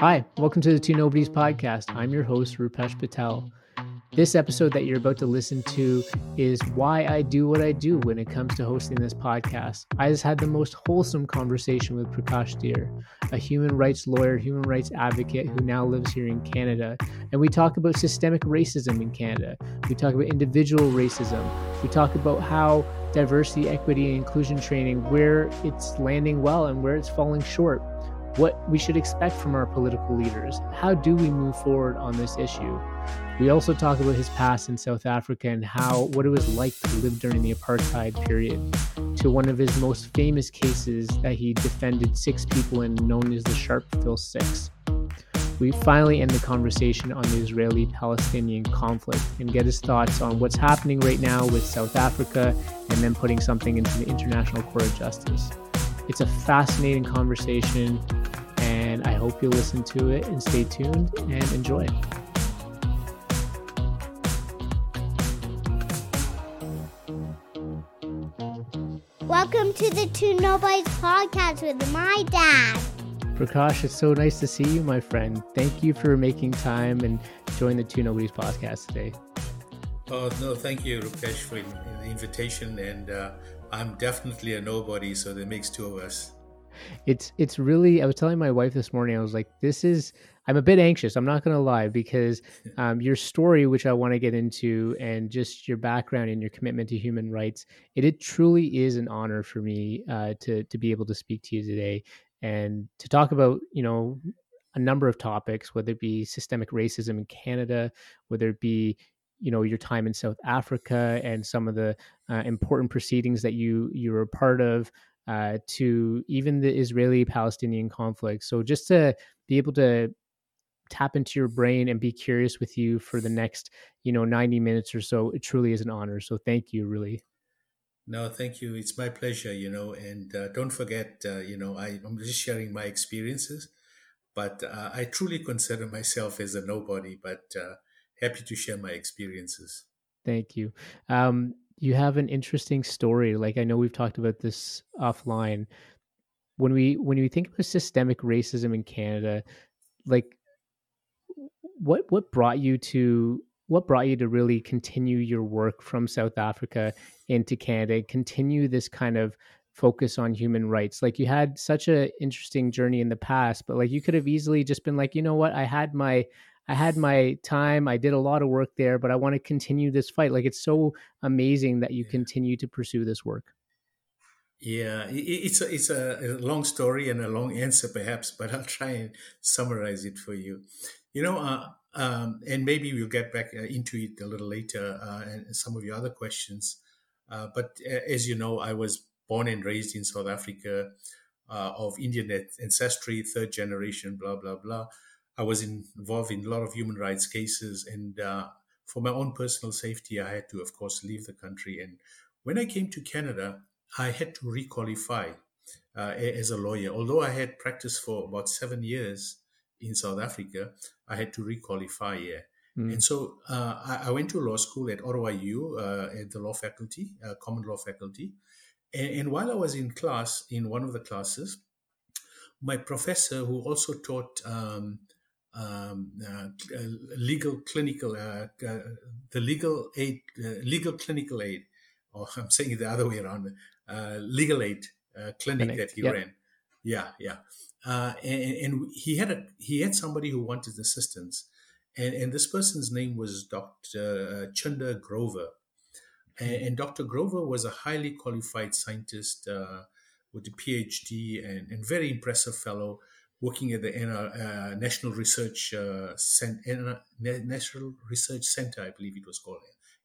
Hi, welcome to the Two Nobodies podcast. I'm your host, Rupesh Patel. This episode that you're about to listen to is why I do what I do when it comes to hosting this podcast. I just had the most wholesome conversation with Prakash Diar, a human rights lawyer, human rights advocate who now lives here in Canada. And we talk about systemic racism in Canada. We talk about individual racism. We talk about how diversity, equity, and inclusion training, where it's landing well and where it's falling short what we should expect from our political leaders. How do we move forward on this issue? We also talk about his past in South Africa and how what it was like to live during the apartheid period, to one of his most famous cases that he defended six people in, known as the Sharpeville Six. We finally end the conversation on the Israeli Palestinian conflict and get his thoughts on what's happening right now with South Africa and then putting something into the International Court of Justice. It's a fascinating conversation, I hope you'll listen to it and stay tuned and enjoy it. Welcome to the Two Nobodies podcast with my dad. Prakash, it's so nice to see you, my friend. Thank you for making time and joining the Two Nobodies podcast today. Oh, no, thank you, Rupesh, for the invitation. And uh, I'm definitely a nobody, so that makes two of us. It's it's really. I was telling my wife this morning. I was like, "This is." I'm a bit anxious. I'm not going to lie because um, your story, which I want to get into, and just your background and your commitment to human rights, it, it truly is an honor for me uh, to to be able to speak to you today and to talk about you know a number of topics, whether it be systemic racism in Canada, whether it be you know your time in South Africa and some of the uh, important proceedings that you you were a part of, uh, to even the Israeli-Palestinian conflict. So just to be able to tap into your brain and be curious with you for the next you know 90 minutes or so, it truly is an honor. So thank you, really. No, thank you. It's my pleasure. You know, and uh, don't forget, uh, you know, I, I'm just sharing my experiences, but uh, I truly consider myself as a nobody. But uh, happy to share my experiences. Thank you. Um, you have an interesting story. Like I know we've talked about this offline. When we when we think about systemic racism in Canada, like what what brought you to what brought you to really continue your work from South Africa into Canada, continue this kind of focus on human rights? Like you had such a interesting journey in the past, but like you could have easily just been like, you know what, I had my I had my time. I did a lot of work there, but I want to continue this fight. Like it's so amazing that you yeah. continue to pursue this work. Yeah, it's a, it's a long story and a long answer, perhaps, but I'll try and summarize it for you. You know, uh, um, and maybe we'll get back uh, into it a little later uh, and some of your other questions. Uh, but uh, as you know, I was born and raised in South Africa uh, of Indian ancestry, third generation, blah, blah, blah. I was involved in a lot of human rights cases, and uh, for my own personal safety, I had to, of course, leave the country. And when I came to Canada, I had to requalify uh, as a lawyer. Although I had practiced for about seven years in South Africa, I had to requalify here. Mm. And so uh, I, I, went to law school at Ottawa U uh, at the law faculty, uh, common law faculty. And, and, while I was in class, in one of the classes, my professor, who also taught um, um, uh, legal clinical uh, uh, the legal aid legal clinical aid or I'm saying it the other way around legal aid clinic, clinic, that he yep. ran yeah yeah and, and, he had a he had somebody who wanted assistance and, and this person's name was Dr. Chander Grover and, and, Dr. Grover was a highly qualified scientist with a PhD and, and very impressive fellow working at the uh, National Research uh, Cent- National Research Center, I believe it was called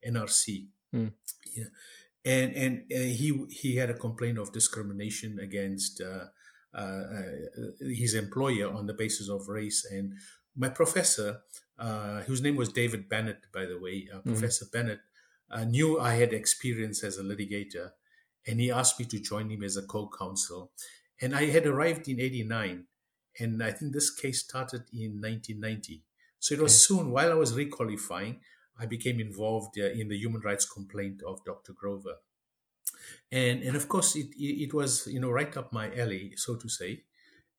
NRC. Mm. Yeah, and and uh, he he had a complaint of discrimination against uh, uh, uh, his employer on the basis of race. And my professor, whose name was David Bennett, by the way, mm. Professor Bennett, knew I had experience as a litigator, and he asked me to join him as a co-counsel. And I had arrived in '89 and I think this case started in 1990. So it was okay. soon, while I was requalifying, I became involved uh, in the human rights complaint of Dr. Grover. And, and of course, it, it, it, was, you know, right up my alley, so to say.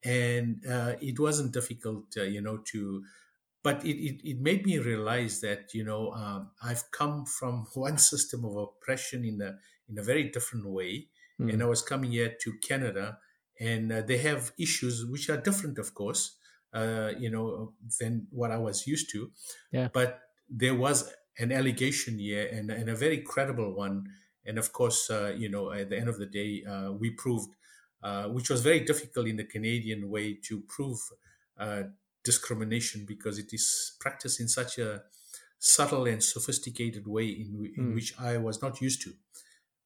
and uh, it wasn't difficult, uh, you know, to. But it, it, it, made me realize that you know um, I've come from one system of oppression in a in a very different way, mm. and I was coming here to Canada, and uh, they have issues which are different, of course, uh, you know, than what I was used to. Yeah. But there was an allegation here, and, and a very credible one. And of course, uh, you know, at the end of the day, uh, we proved uh, which was very difficult in the Canadian way to prove uh, discrimination because it is practiced in such a subtle and sophisticated way in, in mm. which I was not used to.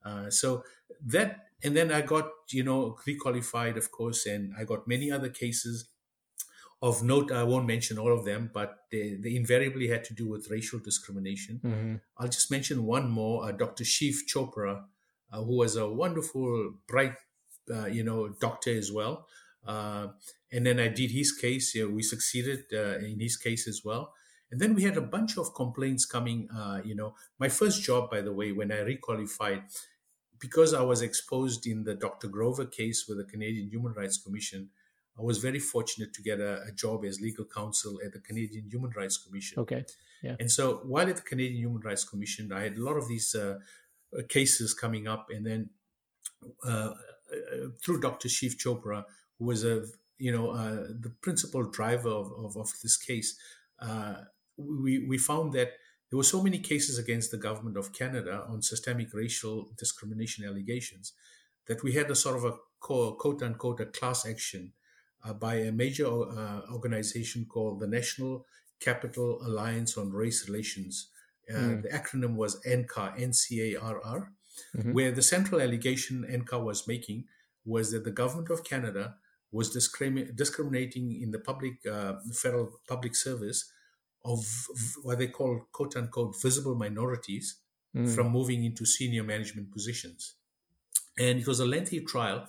Uh, so that, and then I got, you know, requalified, of course, and I got many other cases of note. I won't mention all of them, but they, they invariably had to do with racial discrimination. Mm-hmm. I'll just mention one more uh, Dr. Shiv Chopra, uh, who was a wonderful, bright uh, you know, doctor as well. Uh, and then I did his case. Yeah, we succeeded uh, in his case as well. And then we had a bunch of complaints coming. you know, my first job, by the way, when I requalified, because I was exposed in the Dr. Grover case with the Canadian Human Rights Commission, I was very fortunate to get a, a, job as legal counsel at the Canadian Human Rights Commission. Okay. Yeah. And so while at the Canadian Human Rights Commission, I had a lot of these uh, cases coming up, and then uh, uh, through Dr. Shiv Chopra, who was a you know uh, the principal driver of, of, of this case, uh, we we found that there were so many cases against the government of Canada on systemic racial discrimination allegations that we had a sort of a quote unquote a class action uh, by a major uh, organization called the National Capital Alliance on Race Relations. Uh, mm. The acronym was NCARR, N-C-A-R-R mm-hmm. where the central allegation NCARR was making was that the government of Canada was discrimi- discriminating in the public uh, federal public service of what they call quote unquote visible minorities mm. from moving into senior management positions. And it was a lengthy trial.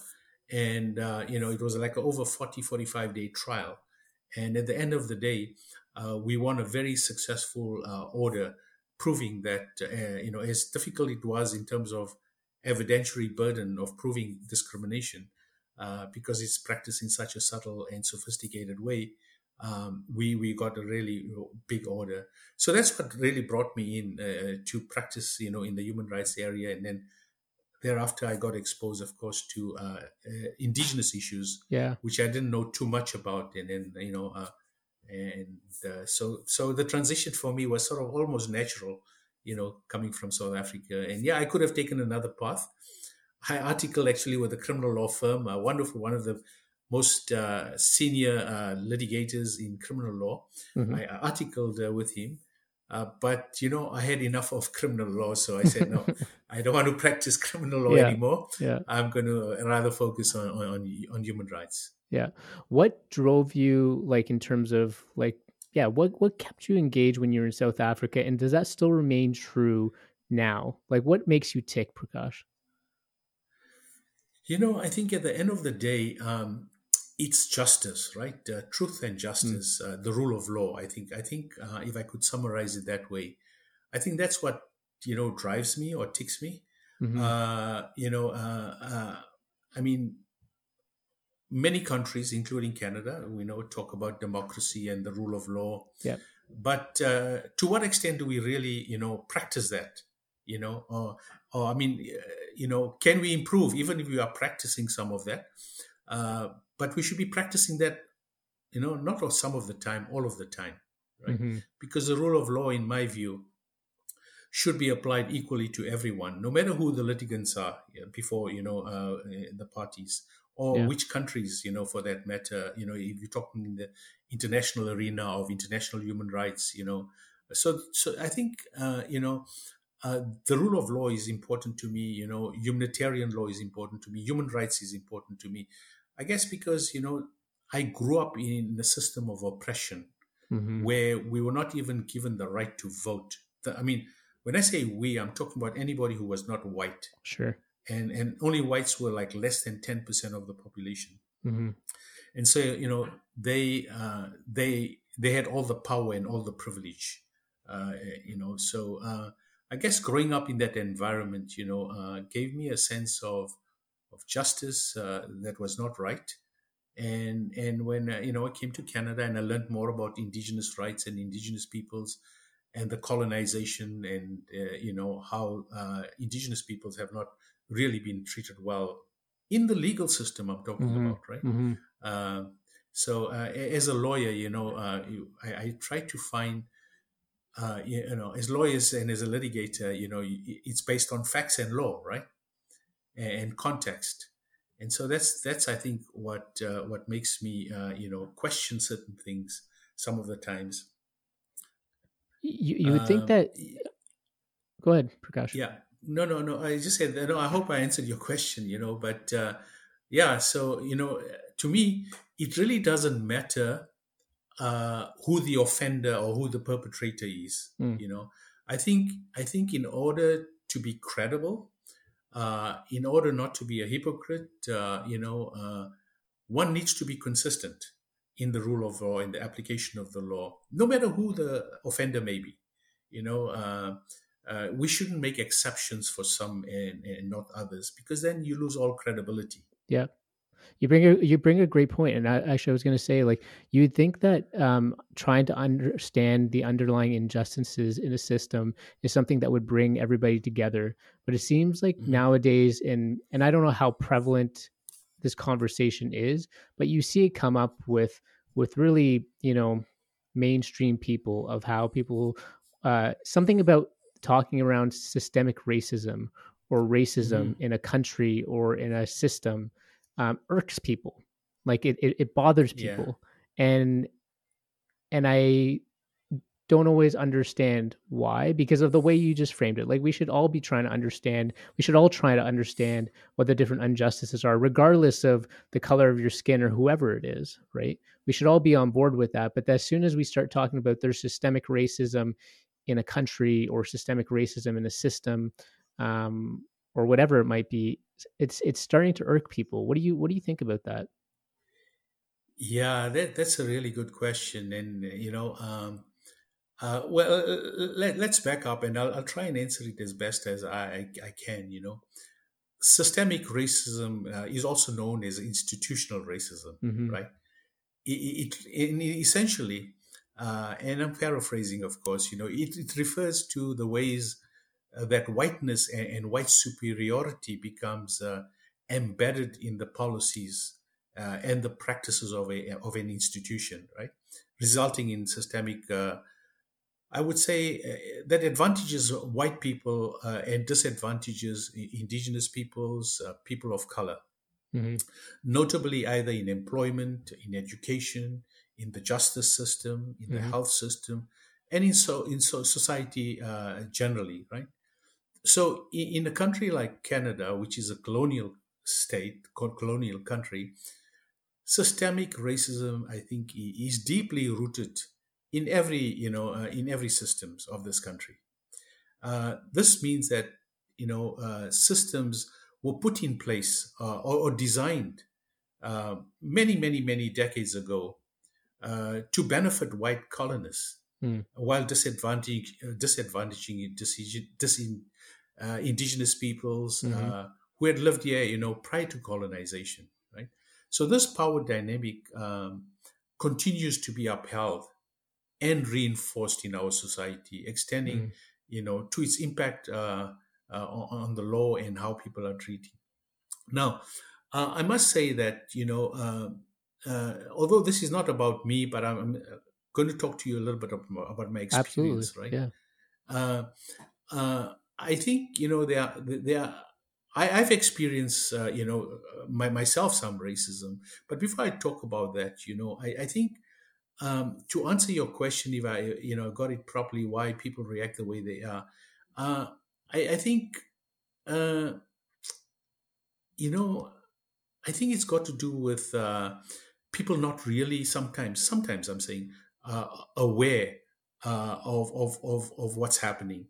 And, uh, you know, it was like over 40, 45 day trial. And at the end of the day, uh, we won a very successful uh, order proving that uh, you know as difficult it was in terms of evidentiary burden of proving discrimination uh, because it's practiced in such a subtle and sophisticated way um, we we got a really big order. So that's what really brought me in uh, to practice you know in the human rights area. And then thereafter i got exposed of course to uh, uh, indigenous issues yeah. which i didn't know too much about. And then you know uh, and uh, so so the transition for me was sort of almost natural you know coming from south africa. And yeah i could have taken another path. I articled actually with a criminal law firm a wonderful one of the most uh, senior uh, litigators in criminal law mm-hmm. i articled uh, with him uh, but you know i had enough of criminal law so i said no i don't want to practice criminal law yeah. anymore yeah. i'm going to rather focus on, on, on human rights yeah. What drove you like in terms of like yeah, what what kept you engaged when you were in South Africa and does that still remain true now? Like what makes you tick, Prakash? You know, I think at the end of the day, um, it's justice, right? Uh, truth and justice, mm. uh, the rule of law. I think. I think uh, if I could summarize it that way, I think that's what you know drives me or ticks me. Mm-hmm. Uh, you know, uh, uh, I mean, many countries, including Canada, we know talk about democracy and the rule of law. Yeah. But uh, to what extent do we really, you know, practice that? You know, or, or I mean, uh, you know, can we improve even if we are practicing some of that? But we should be practicing that, you know, not some of the time, all of the time, right? Mm-hmm. Because the rule of law, in my view, should be applied equally to everyone, no matter who the litigants are before you know uh, the parties or yeah. which countries, you know, for that matter, you know, if you're talking in the international arena of international human rights, you know, so so I think uh, you know uh, the rule of law is important to me. You know, humanitarian law is important to me. Human rights is important to me. I guess because you know I grew up in a system of oppression mm-hmm. where we were not even given the right to vote. The, I mean, when I say we, I'm talking about anybody who was not white. Sure and and only whites were like less than 10% of the population mm-hmm. and so you know they uh, they they had all the power and all the privilege uh, you know so uh, i guess growing up in that environment you know uh, gave me a sense of of justice uh, that was not right and and when uh, you know I came to Canada and I learned more about Indigenous rights and Indigenous peoples, and the colonization and uh, you know how uh, Indigenous peoples have not really been treated well in the legal system. I'm talking Mhm. about, right? Mm-hmm. Uh, so uh, as a lawyer, you know, uh, you, I, I try to find. Uh, you, you know, as lawyers and as a litigator, you know, it's based on facts and law, right, and, context, and so that's that's I think what uh, what makes me, uh, you know, question certain things some of the times. You, you would think Um, that. Go ahead, Prakash. Yeah. No, no, no. I just said, no, I hope I answered your question, you know, but uh, yeah, so, you know, to me, it really doesn't matter uh, who the offender or who the perpetrator is, Mm. you know. I think, I think in order to be credible, in order not to be a hypocrite, uh, you know, uh, one needs to be consistent in the rule of law, in the application of the law, no matter who the offender may be. You know, uh, uh, we shouldn't make exceptions for some and, and not others because then you lose all credibility. Yeah. You bring a you bring a great point, and I, actually, I was going to say, like, you would think that um, trying to understand the underlying injustices in a system is something that would bring everybody together, but it seems like Mhm. nowadays, and and I don't know how prevalent this conversation is, but you see it come up with with really, you know, mainstream people of how people uh, something about talking around systemic racism or racism in a country or in a system um, irks people. Like it, it, it bothers Yeah. people. And and i don't always understand why because of the way you just framed it. Like we should all be trying to understand we should all try to understand what the different injustices are regardless of the color of your skin or whoever it is right? We should all be on board with that. But as soon as we start talking about there's systemic racism in a country or systemic racism in a system um, or whatever it might be it's it's starting to irk people what do you what do you think about that Yeah, that, that's a really good question. And, uh, you know, um, uh, well, uh, let, let's back up and I'll, I'll try and answer it as best as I, I, can, you know. Systemic racism uh, is also known as institutional racism, Mhm. right? It, it, it essentially, uh, and I'm paraphrasing, of course, you know, it, it refers to the ways uh, that whiteness and, and white superiority becomes uh, embedded in the policies uh, and the practices of a of an institution, right, resulting in systemic. Uh, I would say uh, that advantages white people uh, and disadvantages indigenous peoples, uh, people of color, Mhm. notably either in employment, in education, in the justice system, in the Mhm. health system, and in so in so society uh, generally, right? So, in, a country like Canada, which is a colonial state, co- colonial country, systemic racism, I think, is deeply rooted in every you know uh, in every systems of this country. Uh, this means that you know uh, systems were put in place uh, or, or designed uh, many, many, many decades ago uh, to benefit white colonists, Hmm. while disadvantaging disadvantaging decision, disin, uh, indigenous peoples Mhm. uh, who had lived here, you know, prior to colonization, right? So this power dynamic um, continues to be upheld and reinforced in our society, extending, Mm. you know, to its impact uh, uh, on, the law and how people are treated. Now, uh, I must say that you know, uh, uh, although this is not about me, but I'm, going to talk to you a little bit about, my absolutely experience, right? yeah uh, uh, I think you know there are there are, I, I've experienced uh, you know my, myself some racism, but before I talk about that, you know, I, I think um, to answer your question, if I you know got it properly, why people react the way they are, uh, I, I think uh, you know I think it's got to do with uh, people not really sometimes sometimes I'm saying uh, aware uh, of, of of of what's happening,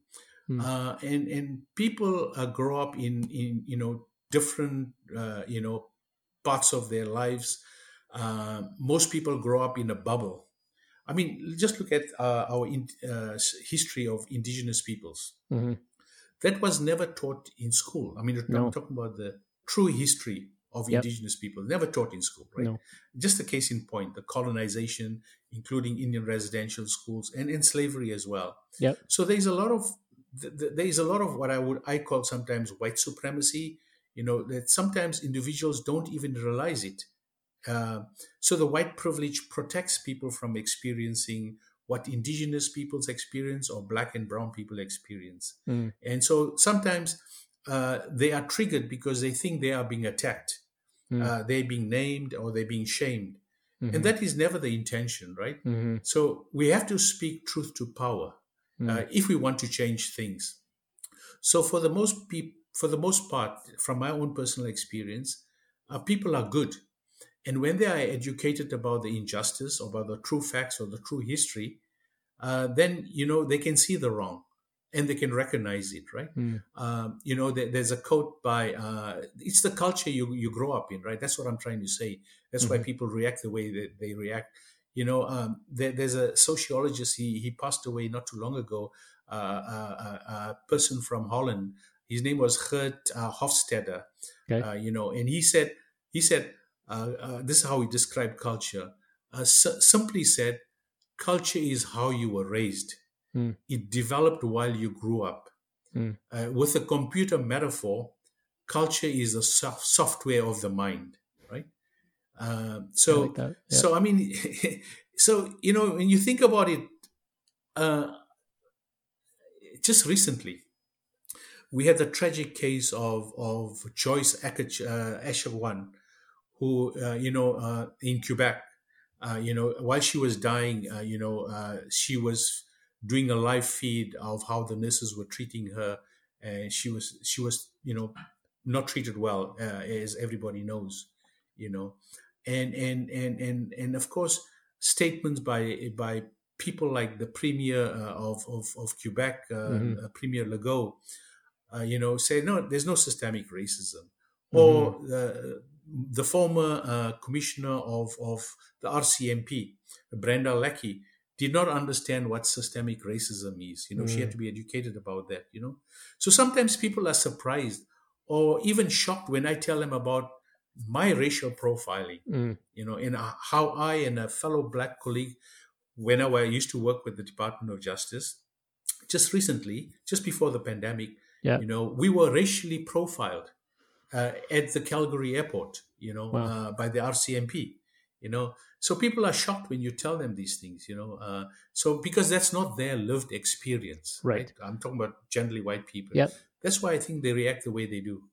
Hmm. uh, and and people uh, grow up in in you know different uh, you know parts of their lives. Uh, most people grow up in a bubble. I mean, just look at uh, our in, uh, history of indigenous peoples. hmm That was never taught in school. I mean, No. I'm talking about the true history of Yep. indigenous people, never taught in school, right? No. Just a case in point, the colonization, including Indian residential schools and, and slavery as well. Yep. So there's a lot of th- th- there's a lot of what I would I call sometimes white supremacy. You know that sometimes individuals don't even realize it. Uh, so the white privilege protects people from experiencing what indigenous peoples experience or black and brown people experience. Mm. And so sometimes uh, they are triggered because they think they are being attacked, Mm. uh, they're being named or they're being shamed. Mhm. And that is never the intention, right? Mhm. So we have to speak truth to power Mm. uh, if we want to change things. So for the most peop- for the most part, from my own personal experience, uh, people are good, and when they are educated about the injustice, about the true facts or the true history, uh, then you know they can see the wrong, and they can recognize it, right? Mm. Um, you know, there, there's a quote by uh, it's the culture you you grow up in, right? That's what I'm trying to say. That's why Mhm. people react the way that they react. You know, um, there, there's a sociologist. He he passed away not too long ago. Uh, uh, uh, a person from Holland. His name was Geert uh, Hofstede. Okay. Uh, you know, and he said he said uh, uh, this is how he described culture. Uh, s- simply said, culture is how you were raised. Mm. It developed while you grew up. Mm. Uh, with a computer metaphor, culture is the soft software of the mind, right? Uh, I so, like. Yeah. so I mean, so you know, when you think about it, uh, just recently, we had the tragic case of of Joyce Echaquan, uh, who uh, you know uh, in Quebec, uh, you know, while she was dying, uh, you know, uh, she was doing a live feed of how the nurses were treating her, and she was she was you know not treated well, uh, as everybody knows, you know, and and and and and of course statements by by people like the premier uh, of, of of Quebec, uh, Mhm. uh, Premier Legault, uh, you know, say no, there's no systemic racism, Mm-hmm. or the the former uh, commissioner of of the RCMP, Brenda Lucki, did not understand what systemic racism is. You know, she had Mm. to be educated about that. You know, so sometimes people are surprised or even shocked when I tell them about my racial profiling Mm. you know, and how I and a fellow black colleague, whenever I used to work with the Department of Justice, just recently, just before the pandemic, Yeah. you know, we were racially profiled uh, at the Calgary airport, you know, Wow. uh, by the RCMP, you know. So people are shocked when you tell them these things, you know. Uh, so because that's not their lived experience, Right. I'm talking about generally white people. Yep. That's why I think they react the way they do.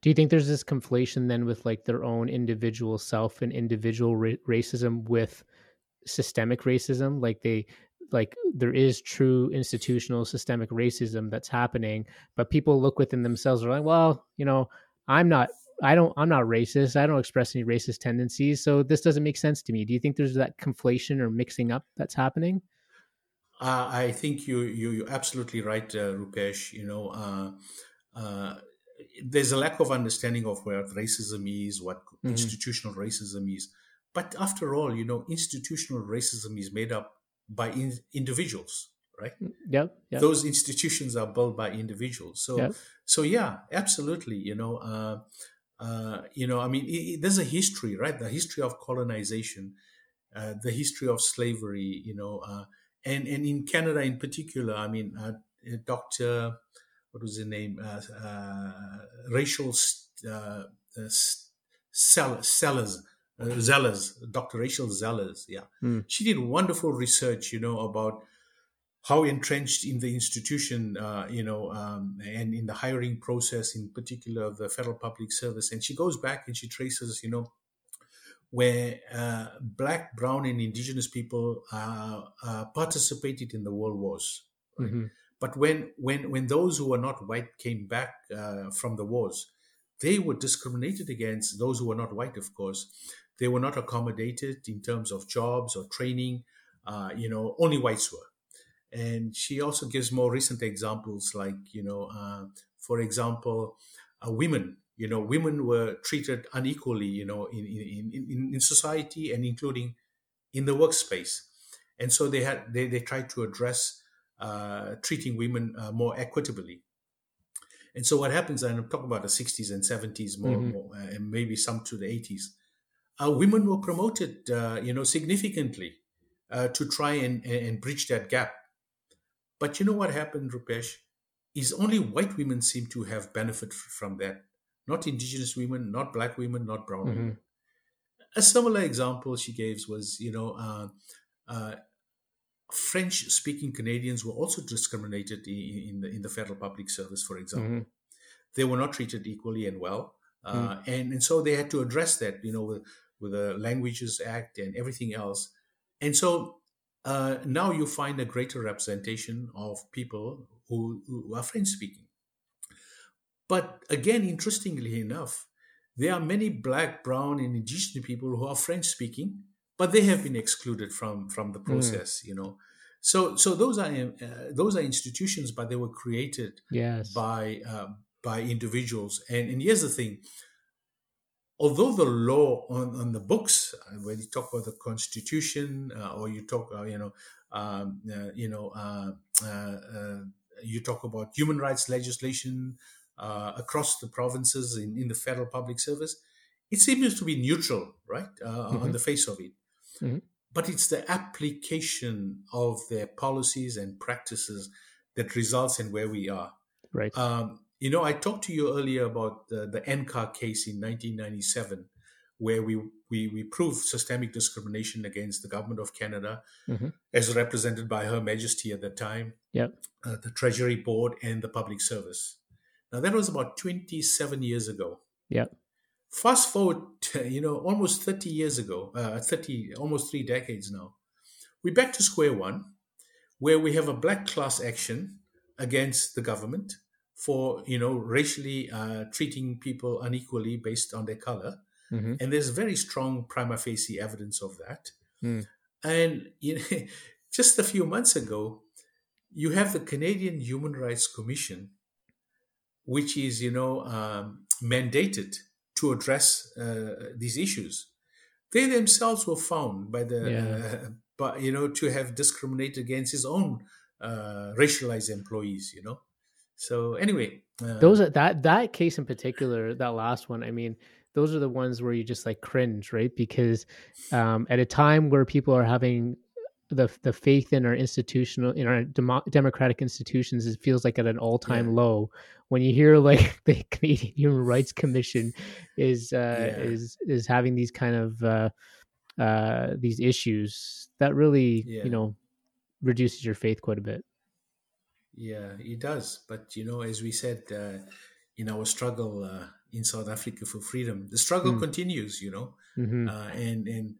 Do you think there's this conflation then with like their own individual self and individual ra- racism with systemic racism? Like they, like there is true institutional systemic racism that's happening, but people look within themselves and are like, well, you know, I'm not, I don't, I'm not racist. I don't express any racist tendencies. So this doesn't make sense to me. Do you think there's that conflation or mixing up that's happening? Uh, I think you you you're absolutely right, uh, Rupesh. You know, uh, uh, there's a lack of understanding of what racism is, what Mhm. institutional racism is. But after all, you know, institutional racism is made up by in- individuals, right? Yeah, Yep. Those institutions are built by individuals. So, Yep. so yeah, absolutely. You know, uh, uh, you know, I mean, i i- there's a history, right? The history of colonization, uh, the history of slavery. You know, uh, and and in Canada in particular, I mean, uh, Doctor, what was the name? Uh, uh, uh, uh, Sell- Sellers. Uh, Zellars, Dr. Rachel Zellars, yeah, Hmm. she did wonderful research, you know, about how entrenched in the institution, uh, you know, um, and in the hiring process, in particular of the federal public service. And she goes back and she traces, you know, where uh, black, brown, and indigenous people uh, uh, participated in the world wars. Right? Mhm. But when when when those who were not white came back uh, from the wars, they were discriminated against. Those who were not white, of course, they were not accommodated in terms of jobs or training. Uh, you know, only whites were. And she also gives more recent examples, like you know, uh, for example, uh, women. You know, women were treated unequally. You know, in in, in in society and including in the workspace. And so they had they they tried to address uh, treating women uh, more equitably. And so what happens, and I'm talking about the 60s and 70s more, Mhm. more uh, and maybe some to the 80s, uh, women were promoted, uh, you know, significantly uh, to try and, and and bridge that gap. But you know what happened, Rupesh? Is only white women seem to have benefit f- from that, not indigenous women, not black women, not brown Mhm. women. A similar example she gave was, you know, uh, uh, French-speaking Canadians were also discriminated in, in the in the federal public service, for example Mhm. they were not treated equally and well. Uh, and, and so they had to address that, you know, with, with the Languages Act and everything else. And so uh, now you find a greater representation of people who, who are French speaking. But again, interestingly enough, there are many black, brown, and indigenous people who are French speaking, but they have been excluded from, from the process, you know. So, so those are uh, those are institutions, but they were created Yes. by uh, by individuals. And, and here's the thing: although the law on, on the books, uh, when you talk about the Constitution, uh, or you talk, uh, you know, um, uh, you know, uh, uh, uh, you talk about human rights legislation uh, across the provinces in, in the federal public service, it seems to be neutral, right, uh, on the face of it. Mhm. But it's the application of their policies and practices that results in where we are. Right. Um, you know, I talked to you earlier about the, the NCARR case in 1997, where we, we, we proved systemic discrimination against the government of Canada, Mhm. as represented by Her Majesty at the time, Yep. uh, the Treasury Board, and the Public Service. Now, that was about 27 years ago. Yep. Fast forward, you know, almost 30 years ago, uh, 30, almost three decades now, we're back to square one, where we have a black class action against the government for, you know, racially uh, treating people unequally based on their color. hmm And there's very strong prima facie evidence of that. Mm. And you know, just a few months ago, you have the Canadian Human Rights Commission, which is, you know, um, mandated to address uh, these issues. They themselves were found by the, Yeah. uh, but you know, to have discriminated against his own uh, racialized employees. You know, so anyway, uh, Those are that that case in particular, that last one. I mean, those are the ones where you just like cringe, right? Because um, at a time where people are having the the faith in our institutional in our demo, democratic institutions, it feels like at an all time Yeah. low. When you hear like the Canadian Human Rights Commission is uh, Yeah. is is having these kind of uh, uh, these issues, that really Yeah. you know reduces your faith quite a bit. Yeah, it does. But you know, as we said uh, in our struggle uh, in South Africa for freedom, the struggle Mm. continues. You know, hmm uh, and and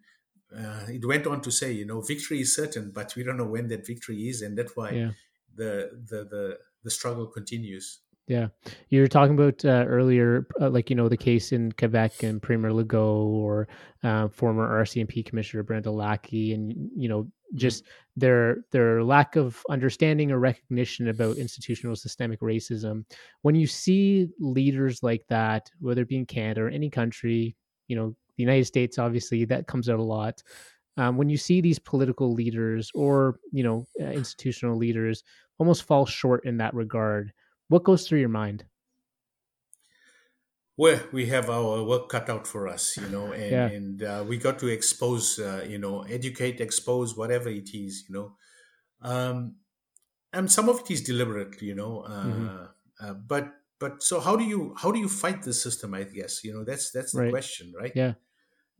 uh, it went on to say, you know, victory is certain, but we don't know when that victory is, and that's why Yeah. the, the the the struggle continues. Yeah, you were talking about uh, earlier, uh, like you know, the case in Quebec and Premier Legault or uh, former RCMP Commissioner Brenda Lucki, and you know, just their their lack of understanding or recognition about institutional systemic racism. When you see leaders like that, whether it be in Canada or any country, you know, the United States, obviously, that comes out a lot. Um, when you see these political leaders or you know uh, institutional leaders almost fall short in that regard what goes through your mind Well, we have our work cut out for us, you know, and Yeah. and uh, we got to expose, uh, you know, educate, expose, whatever it is, you know. Um, and some of it is deliberate, you know. Uh, Mhm. uh, but but so how do you how do you fight the system? I guess you know that's that's the Right. question, right? Yeah.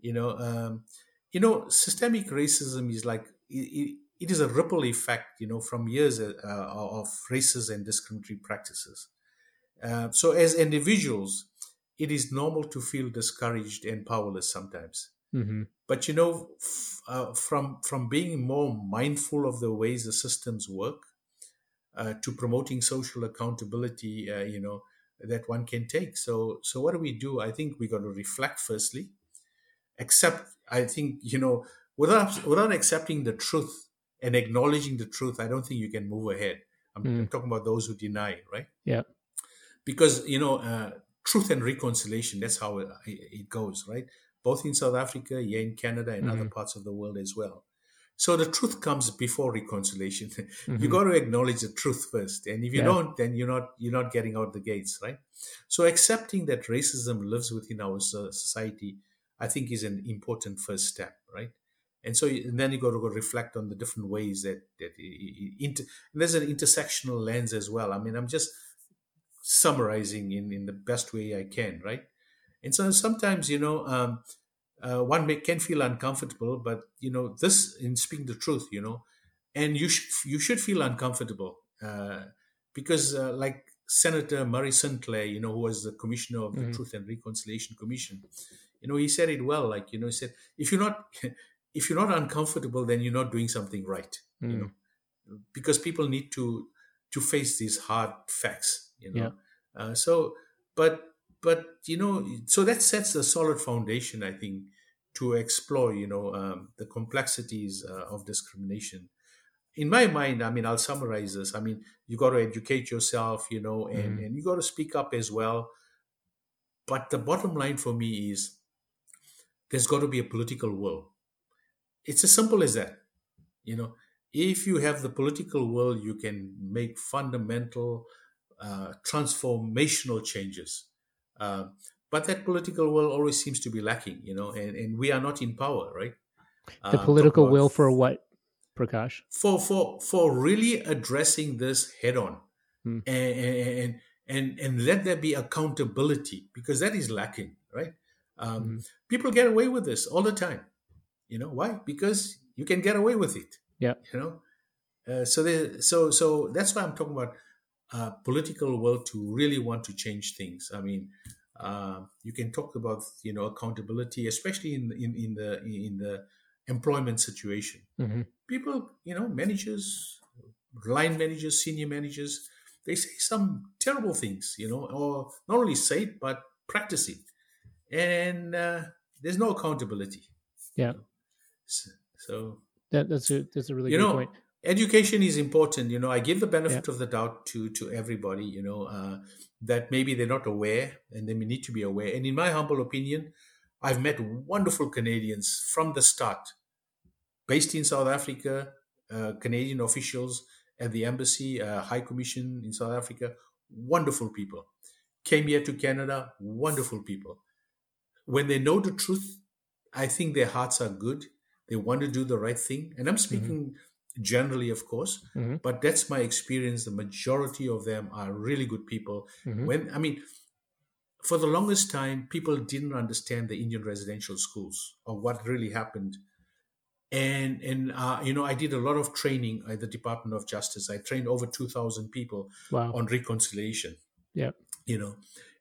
You know, um, you know, systemic racism is like it, it, is a ripple effect, you know, from years uh, of racist and discriminatory practices. Uh, so as individuals, it is normal to feel discouraged and powerless sometimes. hmm But you know, f- uh, from from being more mindful of the ways the systems work uh, to promoting social accountability, uh, you know, that one can take. So, so what do we do? I think we got to reflect firstly. Accept. I think you know, without without accepting the truth and acknowledging the truth, I don't think you can move ahead. I'm, I'm Mm. talking about those who deny, right? Yeah. Because you know, uh, truth and reconciliation. That's how it, it goes, right? Both in South Africa, yeah, in Canada, and other Mhm. parts of the world as well. So the truth comes before reconciliation. Mhm. you got to acknowledge the truth first, and if you Yeah. don't, then you're not you're not getting out the gates, right? So accepting that racism lives within our society, I think, is an important first step, right? And so and then you got to go reflect on the different ways that that inter, there's an intersectional lens as well. I mean, I'm just summarizing in in the best way I can, right? And so sometimes, you know, um, uh, one may, can feel uncomfortable, but you know, this in speaking the truth, you know, and you should you should feel uncomfortable uh, because, uh, like Senator Murray Sinclair, you know, who was the commissioner of the Mhm. Truth and Reconciliation Commission, you know, he said it well. Like you know, he said, if you're not if you're not uncomfortable, then you're not doing something right. You Mm. know, because people need to to face these hard facts. You know, uh, so but but you know so that sets a solid foundation i think to explore you know um, the complexities uh, of discrimination in my mind i mean i'll summarize this i mean you got to educate yourself you know and, Mhm. and you got to speak up as well but the bottom line for me is there's got to be a political will it's as simple as that you know? If you have the political will you can make fundamental uh, transformational changes. Uh, but that political will always seems to be lacking you know and, and we are not in power right? The Uh, political about- will for what, Prakash? for for for really addressing this head on. Hmm. and, and and and let there be accountability because that is lacking right um, Mhm. people get away with this all the time. You know why? Because you can get away with it. Yeah. you know? Uh, so there, so so that's why i'm talking about uh, political will to really want to change things. I mean uh, you can talk about you know accountability especially in in, in the in the employment situation. Hmm people, you know, managers, line managers, senior managers, they say some terrible things, you know, or not only say it, but practice it. And uh, there's no accountability. Yeah. So, so That, that's a that's a really you good know, point. education is important. You know, I give the benefit of the doubt to to everybody. You know, uh, that maybe they're not aware, and they need to be aware. And in my humble opinion, I've met wonderful Canadians from the start, based in South Africa, uh, Canadian officials at the embassy, uh, High Commission in South Africa, wonderful people. Came here to Canada, wonderful people. When they know the truth, I think their hearts are good. They want to do the right thing. And I'm speaking generally, of course, Mhm. but that's my experience. The majority of them are really good people. Mhm. When I mean, for the longest time, people didn't understand the Indian residential schools or what really happened. And and uh, you know, I did a lot of training at the Department of Justice. I trained over two thousand people Wow. on reconciliation. Yeah, You know,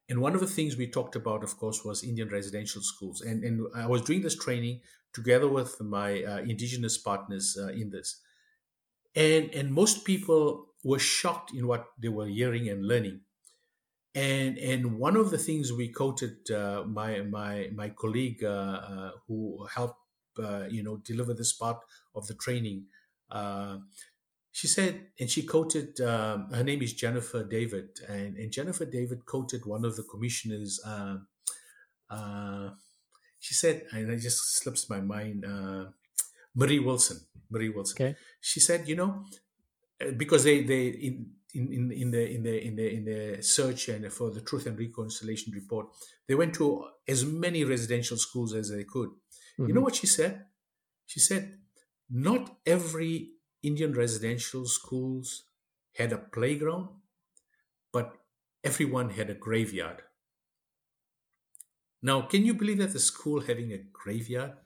and one of the things we talked about, of course, was Indian residential schools. And and I was doing this training together with my uh, indigenous partners uh, in this. And and most people were shocked in what they were hearing and learning. And and one of the things we quoted uh, my my my colleague uh, uh, who helped uh, you know deliver this part of the training. She said, and she quoted, um, her name is Jennifer David, and, and Jennifer David quoted one of the commissioners. Uh, uh, she said, and it just slips my mind, uh, Marie Wilson. Marie Wilson. Okay. She said, you know, uh, because they they in in, in, the in the in the in the search and for the Truth and Reconciliation report, they went to as many residential schools as they could. You know Mhm. what she said? She said, not every Indian residential schools had a playground, but everyone had a graveyard. Now, can you believe that the school having a graveyard?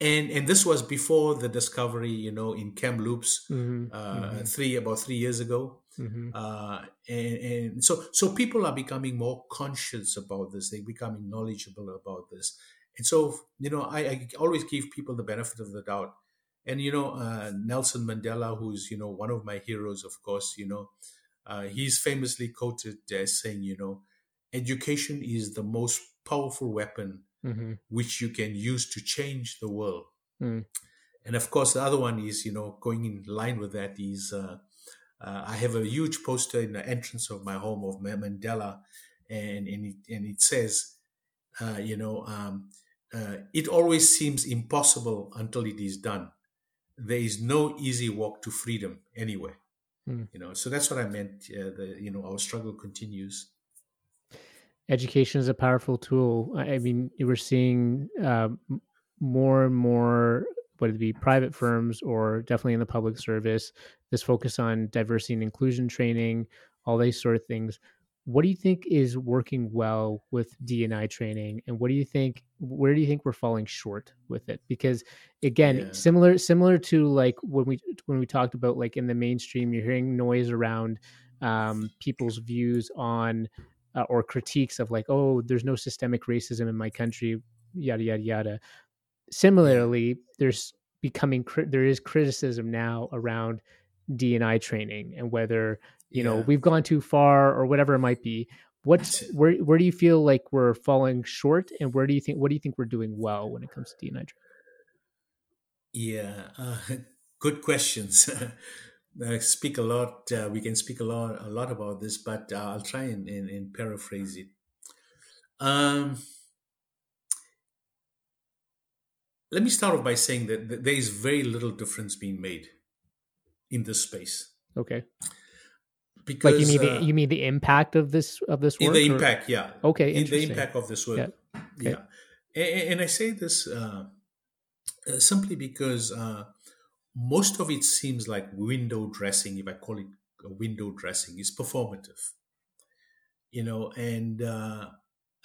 And and this was before the discovery, you know, in Kamloops, Mhm. uh, Mhm. three about three years ago. Mhm. Uh, and, and so so people are becoming more conscious about this. They're becoming knowledgeable about this. And so you know, I, I always give people the benefit of the doubt. And you know, uh, Nelson Mandela, who's you know one of my heroes, of course, you know, uh, he's famously quoted as saying, you know, education is the most powerful weapon Mhm. which you can use to change the world. Mm. And of course, the other one is, you know, going in line with that is uh, uh, I have a huge poster in the entrance of my home of Mandela, and and it, and it says, uh, you know, um, uh, it always seems impossible until it is done. There is no easy walk to freedom anywhere. Hmm. You know, so that's what I meant. Uh, the you know our struggle continues. Education is a powerful tool. I mean, you were seeing uh, more and more, whether it be private firms or definitely in the public service, this focus on diversity and inclusion training, all these sort of things. What do you think is working well with D&I training, and what do you think? Where do you think we're falling short with it? Because again, Yeah. similar similar to like when we when we talked about like in the mainstream, you're hearing noise around um, people's views on uh, or critiques of like, oh, there's no systemic racism in my country, yada yada yada. Similarly, there's becoming there is criticism now around D and I training and whether you know Yeah. we've gone too far or whatever it might be. What's where where do you feel like we're falling short, and where do you think what do you think we're doing well when it comes to D and I training? Yeah, uh, good questions. uh, speak a lot. Uh, we can speak a lot, a lot about this, but uh, I'll try and, and, and paraphrase it. Um, let me start off by saying that there is very little difference being made in this space Okay, because like you mean uh, the you mean the impact of this of this in work? the or- impact, yeah. Okay, in the impact of this work. Yeah. Okay. Yeah, and, and I say this uh, uh, simply because uh, most of it seems like window dressing, if I call it window dressing, is performative. You know, and uh,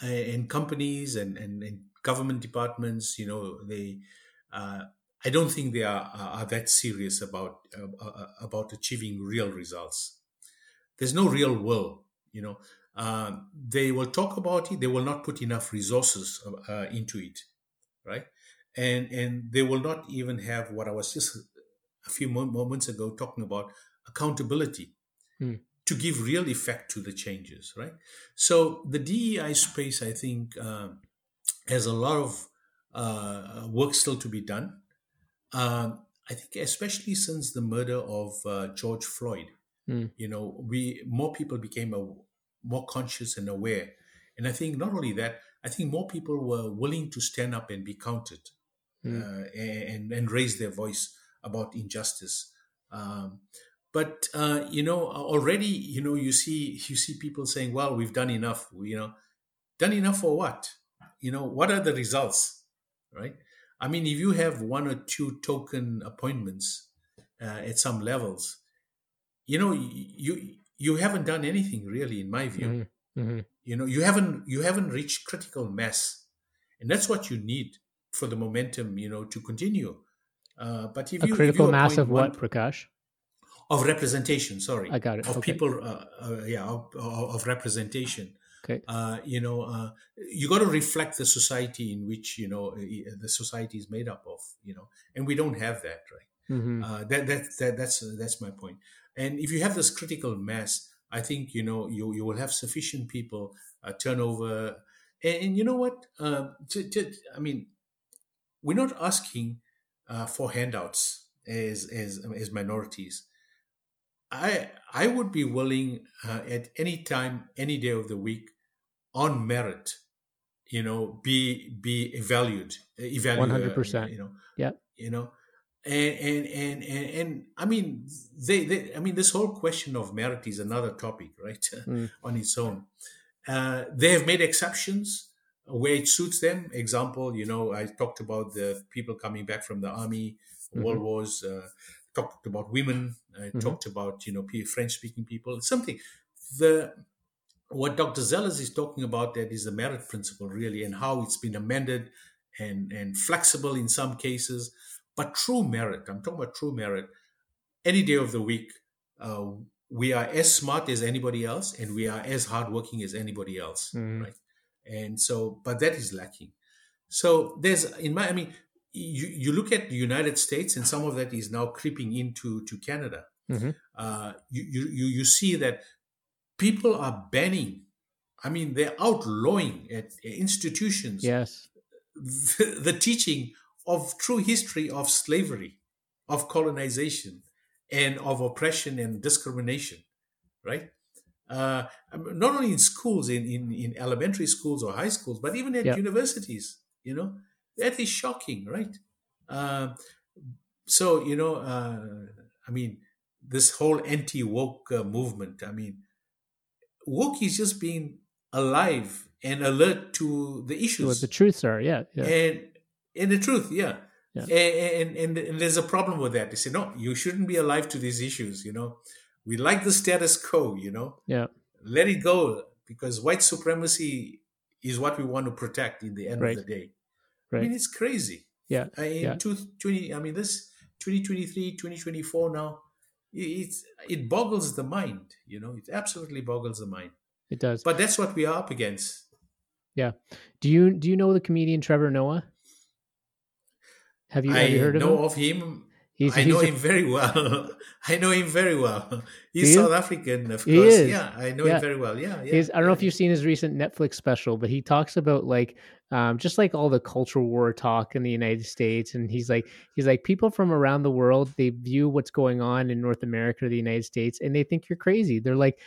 and companies and, and, and government departments, you know, they. Uh, I don't think they are, are that serious about about achieving real results. There's no real will, you know. Um, they will talk about it. They will not put enough resources uh, into it, right? And and they will not even have what I was just a few moments ago talking about accountability Hmm. to give real effect to the changes, right? So the DEI space, I think, um, has a lot of uh, work still to be done. Um, I think, especially since the murder of uh, George Floyd, Hmm. you know, we more people became a, more conscious and aware, and I think not only that, I think more people were willing to stand up and be counted, Hmm. uh, and and raise their voice about injustice. Um, but uh, you know, already, you know, you see you see people saying, "Well, we've done enough." You know, done enough for what? You know, what are the results? Right? I mean, if you have one or two token appointments uh, at some levels, you know, you you haven't done anything really, in my view. Mhm. Mhm. You know, you haven't you haven't reached critical mass, and that's what you need for the momentum, you know, to continue. Uh, but if A you critical mass of what, one- Prakash? of representation? Sorry, I got it. of Okay. people, uh, uh, yeah, of, of representation. Okay. Uh, you know, uh, you got to reflect the society in which you know the society is made up of. You know, and we don't have that, right? Mhm. Uh, that, that that that's that's my point. And if you have this critical mass, I think you know you you will have sufficient people uh, turnover. And, and you know what? Uh, to, to, I mean, we're not asking uh, for handouts as as as minorities. I I would be willing uh, at any time, any day of the week, on merit, you know, be be evaluated, evaluated, 100%. You know, Yeah. you know, and and and and, and I mean, they, they I mean, this whole question of merit is another topic, right, Mm. on its own. Uh, they have made exceptions where it suits them. Example, you know, I talked about the people coming back from the army, world Mhm. wars. Uh, talked about women. I Mhm. talked about you know French-speaking people. Something the what Dr. Zellars is talking about that is the merit principle really, and how it's been amended and and flexible in some cases. But true merit, I'm talking about true merit. Any day of the week, uh, we are as smart as anybody else, and we are as hardworking as anybody else, Mhm. right? And so, but that is lacking. So there's in my, I mean, you you look at the United States, and some of that is now creeping into to Canada. Mhm. Uh, you, you you you see that people are banning. I mean, they're outlawing at institutions Yes. the, the teaching of true history of slavery, of colonization, and of oppression and discrimination, right? Uh, not only in schools, in, in, in elementary schools or high schools, but even at Yeah. universities, you know, that is shocking, right? Uh, so you know, uh, I mean, this whole anti woke uh, movement. I mean, woke is just being alive and alert to the issues. What the truths are, yeah, yeah. And and the truth, yeah. Yeah. And, and, and there's a problem with that. They say, no, you shouldn't be alive to these issues. You know, we like the status quo. You know, yeah. Let it go because white supremacy is what we want to protect in the end Right. of the day. Right. I mean, it's crazy. Yeah, I, in yeah. two, 20, I mean, this 2023, 2024 now, it, it's, it boggles the mind. You know, it absolutely boggles the mind. It does. But that's what we are up against. Yeah. Do you do you know the comedian Trevor Noah? Have you, have I you heard of know of him. He's, I he's know a- him very well. I know him very well. He's South African, of He course. is. Yeah, I know Yeah. him very well. Yeah, yeah. His, I don't know if you've seen his recent Netflix special, but he talks about like um, just like all the cultural war talk in the United States, and he's like he's like people from around the world they view what's going on in North America or the United States, and they think you're crazy. They're like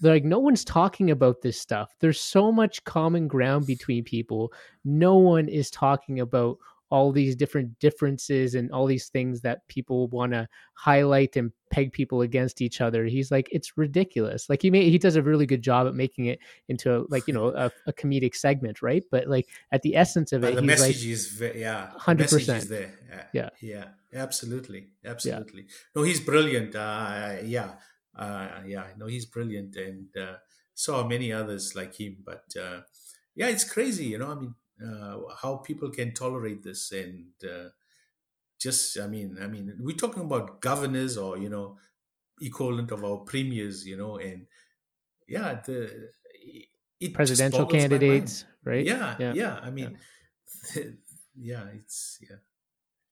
they're like no one's talking about this stuff. There's so much common ground between people. No one is talking about all these different differences and all these things that people want to highlight and peg people against each other. He's like, it's ridiculous. Like he may, he does a really good job at making it into a, like you know a, a comedic segment, right? But like at the essence of But it, the he's message like, is very, yeah, 100%. there. Yeah. yeah, absolutely, absolutely. No, he's brilliant. Uh, yeah, uh, yeah. No, he's brilliant, and uh, so many others like him. But uh, yeah, it's crazy. You know, I mean, how people can tolerate this and uh, just, I mean, I mean, we're talking about governors or you know, equivalent of our premiers. You know, and yeah, the it presidential boggles my mind. candidates, right? Yeah, Yeah. yeah, I mean, yeah, it's yeah.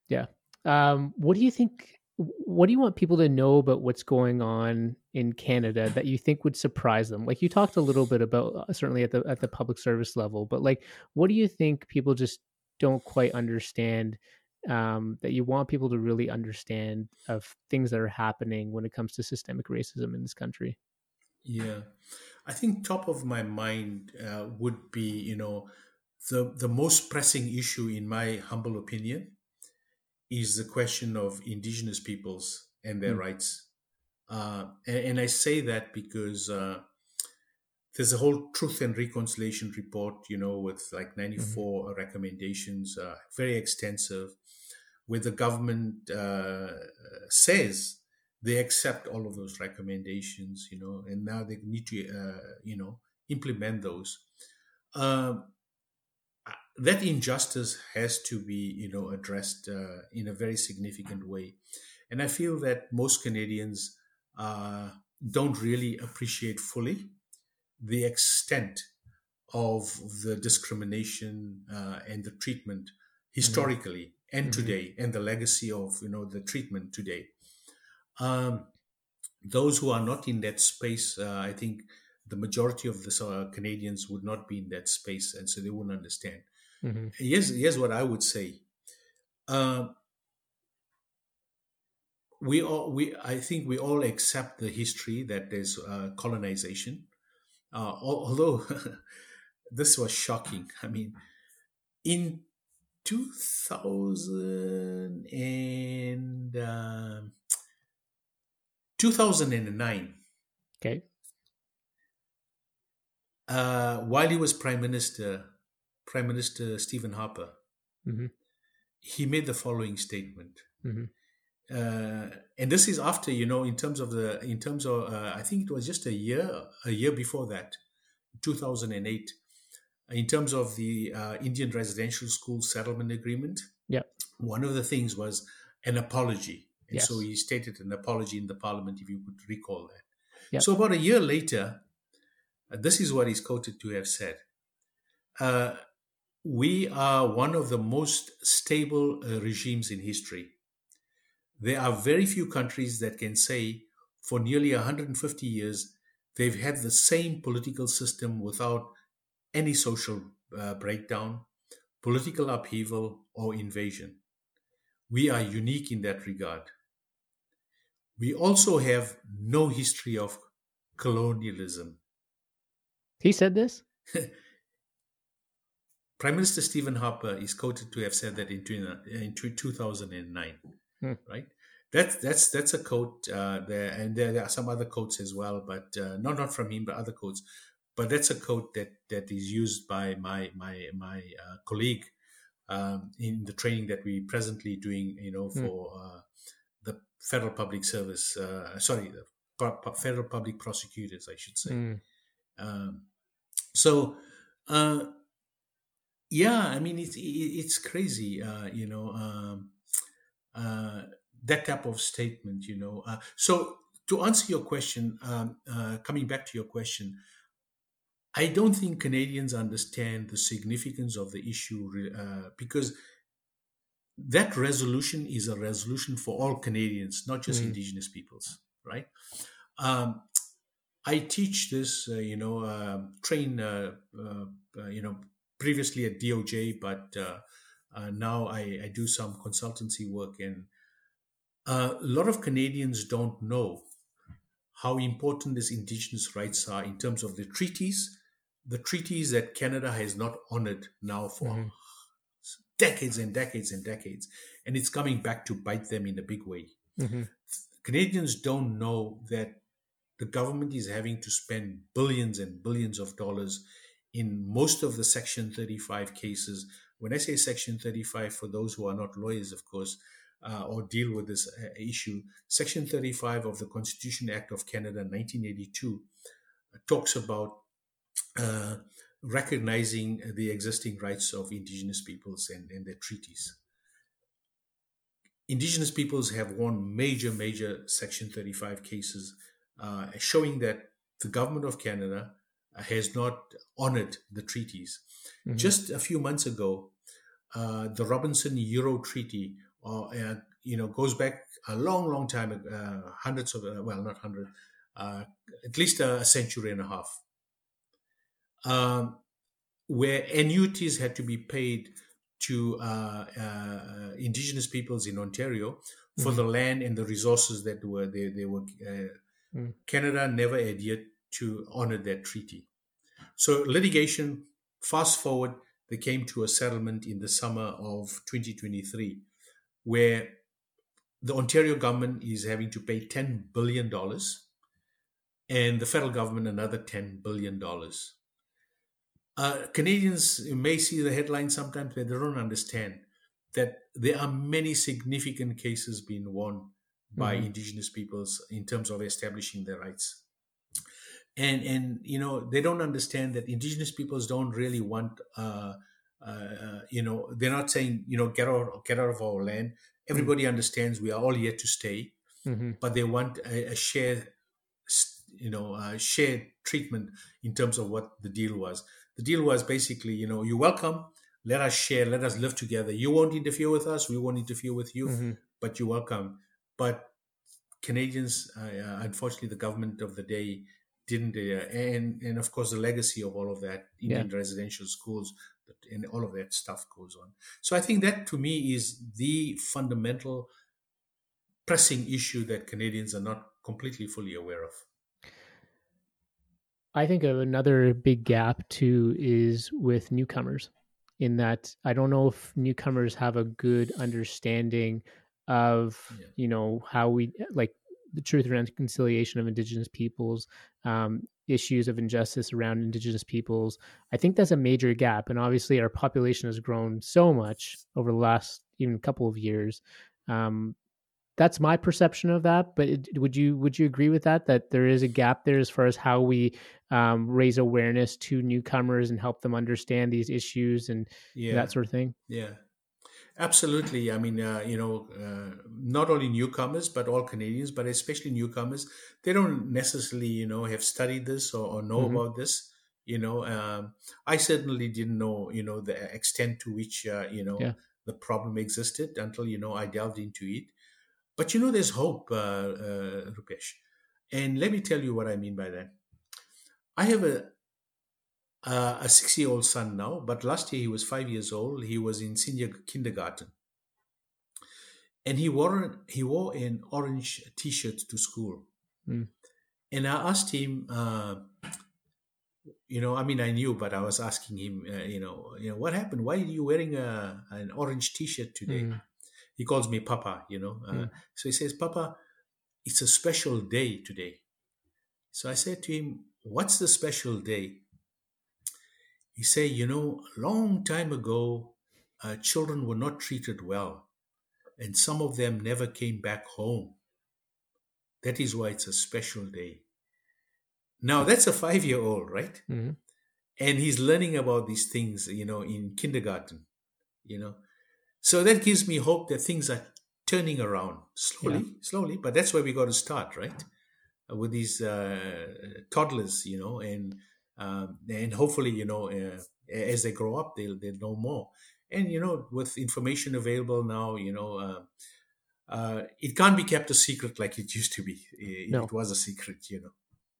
yeah. Um, what do you think? What do you want people to know about what's going on in Canada that you think would surprise them? Like you talked a little bit about uh, certainly at the at the public service level, but like, what do you think people just don't quite understand? Um, that you want people to really understand of things that are happening when it comes to systemic racism in this country. Yeah, I think top of my mind uh, would be you know the the most pressing issue in my humble opinion is the question of indigenous peoples and their Mm. rights, uh, and, and I say that because uh, there's a whole truth and reconciliation report, you know, with like 94 recommendations, uh, very extensive, where the government uh, says they accept all of those recommendations, you know, and now they need to, uh, you know, implement those. Um, that injustice has to be, you know, addressed uh, in a very significant way, and I feel that most Canadians uh, don't really appreciate fully the extent of the discrimination uh, and the treatment historically and Mhm. today, and the legacy of you know the treatment today. Um, those who are not in that space, uh, I think the majority of the uh, Canadians would not be in that space, and so they wouldn't understand. Mm-hmm. Here's here's what I would say. Uh, we all we I think we all accept the history that there's uh, colonization. Uh, although this was shocking. I mean, in 2000 and um 2009, Okay. uh, while he was prime minister, Prime Minister Stephen Harper, Mhm. he made the following statement. Mhm. Uh, and this is after you know in terms of the in terms of uh, i think it was just a year a year before that 2008 in terms of the uh, indian residential school settlement agreement Yeah. one of the things was an apology and so he stated an apology in the parliament if you could recall that Yep. so about a year later uh, this is what he's quoted to have said uh, we are one of the most stable uh, regimes in history there are very few countries that can say for nearly 150 years they've had the same political system without any social uh, breakdown, political upheaval, or invasion. We are unique in that regard. We also have no history of colonialism. He said this. Prime Minister Stephen Harper is quoted to have said that in, 20- in 2009. Hmm. right? That's that's that's a quote uh, there, and there, there are some other quotes as well, but uh, not not from him, but other quotes. But that's a quote that that is used by my my my uh, colleague um, in the training that we presently doing, you know, Hmm. for uh, the federal public service. Uh, sorry, the pu- federal public prosecutors, I should say. Mm. Um, so, uh, yeah, I mean, it's it's crazy, uh, you know, um, uh, that type of statement, you know. Uh, so, to answer your question, um, uh, coming back to your question, I don't think Canadians understand the significance of the issue uh, because that resolution is a resolution for all Canadians, not just Mm. Indigenous peoples, right? Um, I teach this, uh, you know, uh, train, uh, uh, uh, you know, previously at DOJ, but uh, uh, now I, I do some consultancy work, and uh, a lot of Canadians don't know how important these Indigenous rights are in terms of the treaties, the treaties that Canada has not honored now for Mhm. decades and decades and decades, and it's coming back to bite them in a big way. Mhm. Canadians don't know that the government is having to spend billions and billions of dollars in most of the Section 35 cases. When I say Section 35, for those who are not lawyers, of course, uh, or deal with this uh, issue, Section 35 of the Constitution Act of Canada, 1982, uh, talks about uh, recognizing the existing rights of Indigenous peoples and, and their treaties. Indigenous peoples have won major, major Section 35 cases uh, showing that the government of Canada has not honored the treaties. Mhm. Just a few months ago, uh, the Robinson-Huron Treaty, uh, uh, you know, goes back a long, long time, uh, hundreds of, uh, well, not hundred, uh, at least a, century and a half, um, where annuities had to be paid to uh, uh, Indigenous peoples in Ontario for Mhm. the land and the resources that were there. they were. Uh, Mm. Canada never adhered to honor that treaty. So litigation. Fast forward, they came to a settlement in the summer of 2023, where the Ontario government is having to pay 10 billion dollars, and the federal government another 10 billion dollars. Uh, Canadians may see the headlines sometimes, but they don't understand that there are many significant cases being won by Mhm. Indigenous peoples in terms of establishing their rights. And and you know they don't understand that Indigenous peoples don't really want uh, uh, you know they're not saying you know get out get out of our land. Everybody understands we are all here to stay, Mhm. but they want a, a shared you know uh, shared treatment in terms of what the deal was. The deal was basically you know you're welcome, let us share, let us live together. You won't interfere with us, we won't interfere with you Mhm. but you're welcome. But Canadians, uh, uh, unfortunately, the government of the day didn't, uh, and and of course the legacy of all of that, Indian residential schools, and all of that stuff goes on. So I think that to me is the fundamental pressing issue that Canadians are not completely fully aware of. I think of another big gap too is with newcomers, in that I don't know if newcomers have a good understanding of Yeah. you know how we like the truth and reconciliation of Indigenous peoples, um, issues of injustice around Indigenous peoples. I think that's a major gap, and obviously our population has grown so much over the last even couple of years. Um, that's my perception of that. But it, would you would you agree with that? That there is a gap there as far as how we um, raise awareness to newcomers and help them understand these issues and Yeah, that sort of thing. Yeah, absolutely. I mean, uh, you know, uh, not only newcomers, but all Canadians, but especially newcomers, they don't necessarily, you know, have studied this or, or know Mhm. about this. You know, um, I certainly didn't know, you know, the extent to which, uh, you know, Yeah. the problem existed until, you know, I delved into it. But, you know, there's hope, uh, uh, Rupesh. And let me tell you what I mean by that. I have a uh, a six year old son now, but last year he was five years old. He was in senior kindergarten. And he wore, he wore an orange t shirt to school. Mm. And I asked him, uh, you know, I mean, I knew, but I was asking him, uh, you know, you know, what happened? Why are you wearing a, an orange t shirt today? Mm. he calls me Papa, you know. Uh, Mm. So he says, Papa, it's a special day today. So I said to him, What's the special day? He said, You know, a long time ago, uh, children were not treated well, and some of them never came back home. That is why it's a special day. Now, that's a five year old, right? Mhm. And he's learning about these things, you know, in kindergarten, you know. So that gives me hope that things are turning around slowly, slowly. But that's where we got to start, right? With these uh, toddlers, you know, and um, and hopefully, you know, uh, as they grow up, they'll they'll know more. And you know, with information available now, you know, uh, uh, it can't be kept a secret like it used to be. It, No. it was a secret, you know.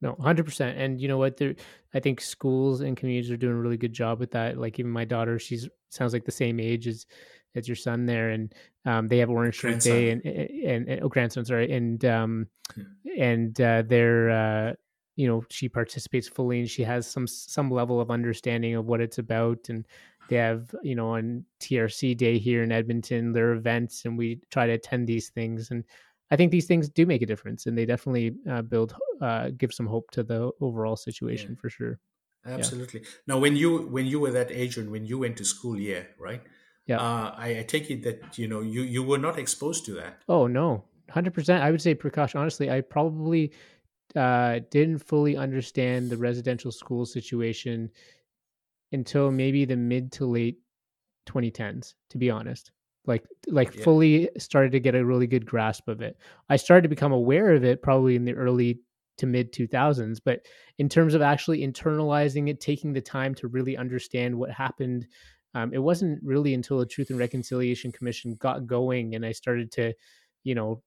No, hundred percent. And you know what? There, I think schools and communities are doing a really good job with that. Like even my daughter, she's sounds like the same age as as your son there, and um, they have Orange Shirt. Day and, and and oh grandson, sorry, and um, Yeah. and uh, they're uh, you know she participates fully and she has some some level of understanding of what it's about and they have you know on TRC Day here in Edmonton their events and we try to attend these things and I think these things do make a difference and they definitely uh, build uh, give some hope to the overall situation for sure. Absolutely. Now, when you when you were that age and when you went to school, yeah, right. Yeah. Uh, I, I take it that you know you you were not exposed to that. Oh no, hundred percent. I would say Prakash. Honestly, I probably uh, didn't fully understand the residential school situation until maybe the mid to late 2010s. To be honest, like like Yeah. fully started to get a really good grasp of it. I started to become aware of it probably in the early to mid 2000s, but in terms of actually internalizing it, taking the time to really understand what happened. Um, it wasn't really until the Truth and Reconciliation Commission got going and I started to, you know,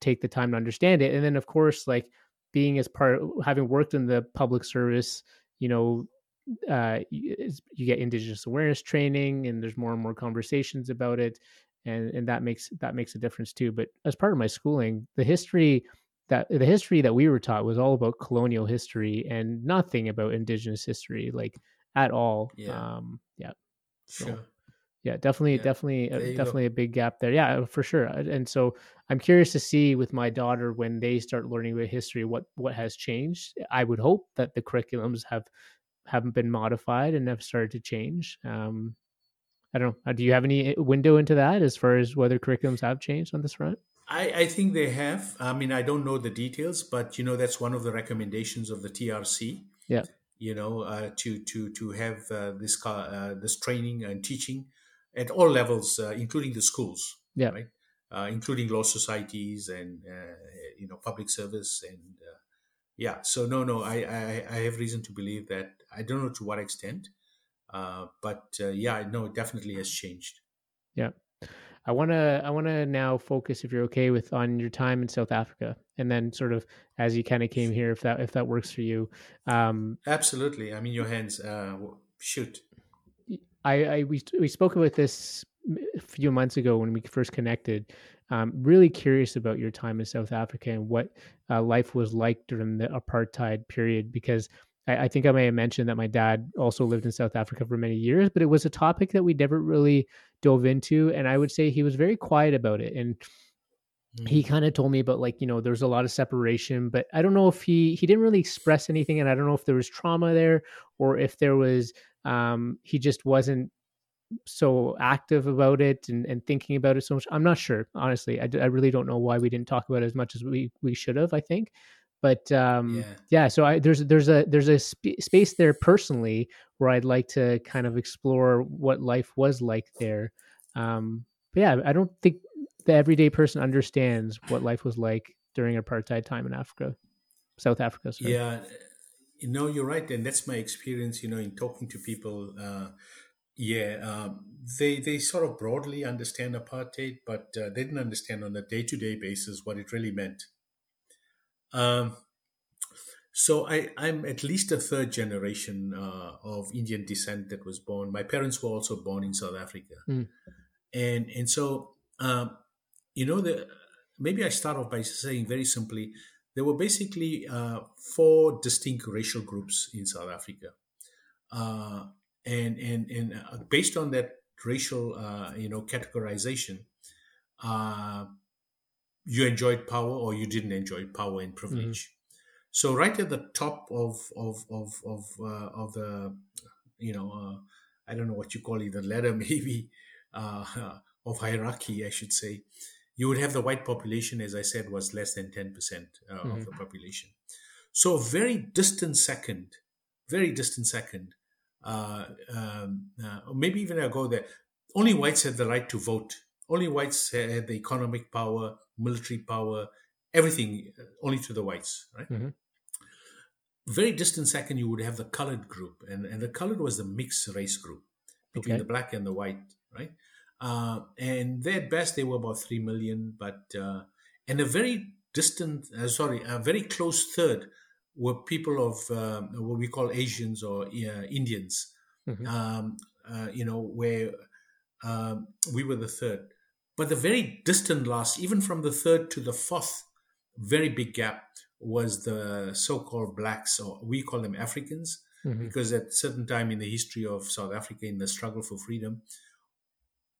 take the time to understand it. And then, of course, like being as part, having worked in the public service, you know, uh, you, you get Indigenous awareness training, and there's more and more conversations about it, and and that makes that makes a difference too. But as part of my schooling, the history that the history that we were taught was all about colonial history and nothing about Indigenous history, like at all. Yeah. Um, yeah Sure. Yeah definitely Yeah, definitely uh, there go. definitely a big gap there yeah for sure Uh, and so i'm curious to see with my daughter when they start learning about history what what has changed i would hope that the curriculums have haven't been modified and have started to change um i don't know Uh, do you have any uh, window into that as far as whether curriculums have changed on this front I, I think they have. I mean, I don't know the details, but you know that's one of the recommendations of the TRC. Yeah. You know, uh, to to to have uh, this uh, this training and teaching at all levels, uh, including the schools. Yeah. Right. Uh, including law societies and uh, you know public service and uh, yeah. So no, no, I, I I have reason to believe that. I don't know to what extent, uh, but uh, yeah, no, it definitely has changed. Yeah, I want to i want to now focus if you're okay with on your time in south africa and then sort of as you kind of came here if that if that works for you um Absolutely. I'm in your hands. Uh, shoot. I, I we we spoke about this a few months ago when we first connected. Um, really curious about your time in South Africa and what uh, life was like during the apartheid period, because I, I think I may have mentioned that my dad also lived in South Africa for many years, but it was a topic that we never really dove into, and I would say he was very quiet about it and he kind of told me about like you know there's a lot of separation but i don't know if he he didn't really express anything and i don't know if there was trauma there or if there was um he just wasn't so active about it and, and thinking about it so much. I'm not sure honestly. I, d- I really don't know why we didn't talk about it as much as we we should have i think. But um Yeah. yeah so i there's there's a there's a sp- space there personally where i'd like to kind of explore what life was like there. Um but yeah i don't think the everyday person understands what life was like during apartheid time in africa south africa sorry. Yeah, you know, you're right, and that's my experience. You know, in talking to people, uh, yeah, um, they they sort of broadly understand apartheid, but uh, they didn't understand on a day to day basis what it really meant. Um, so I, I'm at least a third generation uh, of Indian descent that was born. My parents were also born in South Africa, Mm. and and so um, you know the maybe I start off by saying very simply there were basically uh, four distinct racial groups in South Africa, uh, and and and uh, based on that racial uh, you know categorization, uh, you enjoyed power or you didn't enjoy power and privilege. So right at the top of of of of uh, of the you know uh, I don't know what you call it the ladder maybe uh, of hierarchy I should say you would have the white population as I said was less than ten percent uh, of the population. So a very distant second, very distant second, uh, um, uh, maybe even I go there. Only whites had the right to vote. Only whites had the economic power, military power, everything. uh, Only to the whites, right? Mhm. Very distant second, you would have the colored group, and and the colored was the mixed race group between Okay. the black and the white, right? Uh, and at best they were about three million, but uh, and a very distant, uh, sorry, a very close third were people of um, what we call Asians or uh, Indians. Mhm. Um, uh, you know, where um, we were the third, but the very distant last, even from the third to the fourth, very big gap was the so-called blacks, or we call them Africans Mhm. because at certain time in the history of South Africa in the struggle for freedom,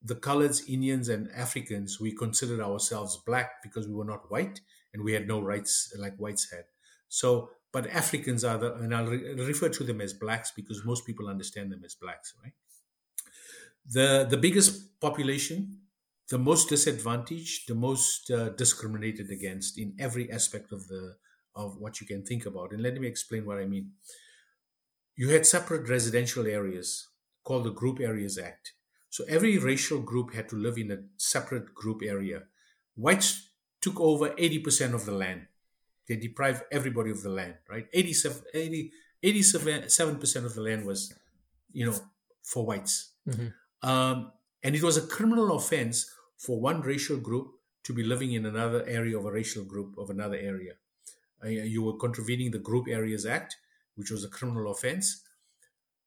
the coloreds, Indians, and Africans, we considered ourselves black because we were not white and we had no rights like whites had. So, but Africans are the, and I'll re- refer to them as blacks because most people understand them as blacks, right? The the biggest population, the most disadvantaged, the most uh, discriminated against in every aspect of the of what you can think about. And let me explain what I mean you had separate residential areas called the Group Areas Act. So every racial group had to live in a separate group area. Whites took over 80% of the land. They deprived everybody of the land, right? 87, 80, 87% of the land was, you know, for whites. Mhm. Um, and it was a criminal offense for one racial group to be living in another area of a racial group of another area. Uh, you were contravening the Group Areas Act, which was a criminal offense.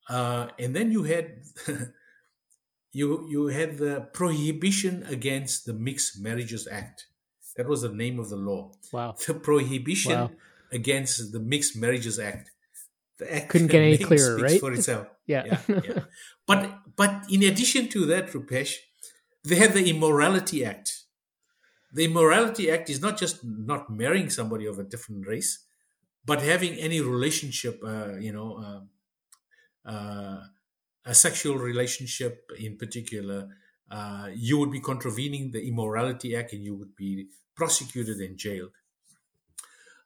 Uh, and then you had you you had the Prohibition Against the Mixed Marriages Act. That was the name of the law. Wow. The Prohibition Wow. Against the Mixed Marriages Act. The act Couldn't get any clearer, right? For itself. Yeah. yeah, yeah. But but in addition to that, Rupesh, they have the Immorality Act. The Immorality Act is not just not marrying somebody of a different race, but having any relationship, uh, you know, um uh, a sexual relationship in particular, uh, you would be contravening the Immorality Act and you would be prosecuted and jailed.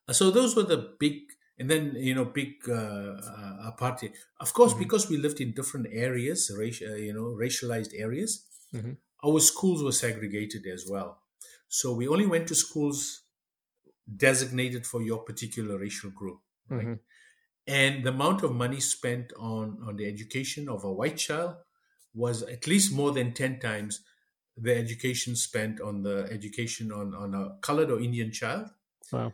Uh, So those were the big, and then you know, big uh, uh, party. Of course, because we lived in different areas, racial, uh, you know, racialized areas, Mhm. our schools were segregated as well. So we only went to schools designated for your particular racial group, right? Mhm. And the amount of money spent on on the education of a white child was at least more than ten times the education spent on the education on on a colored or Indian child Wow.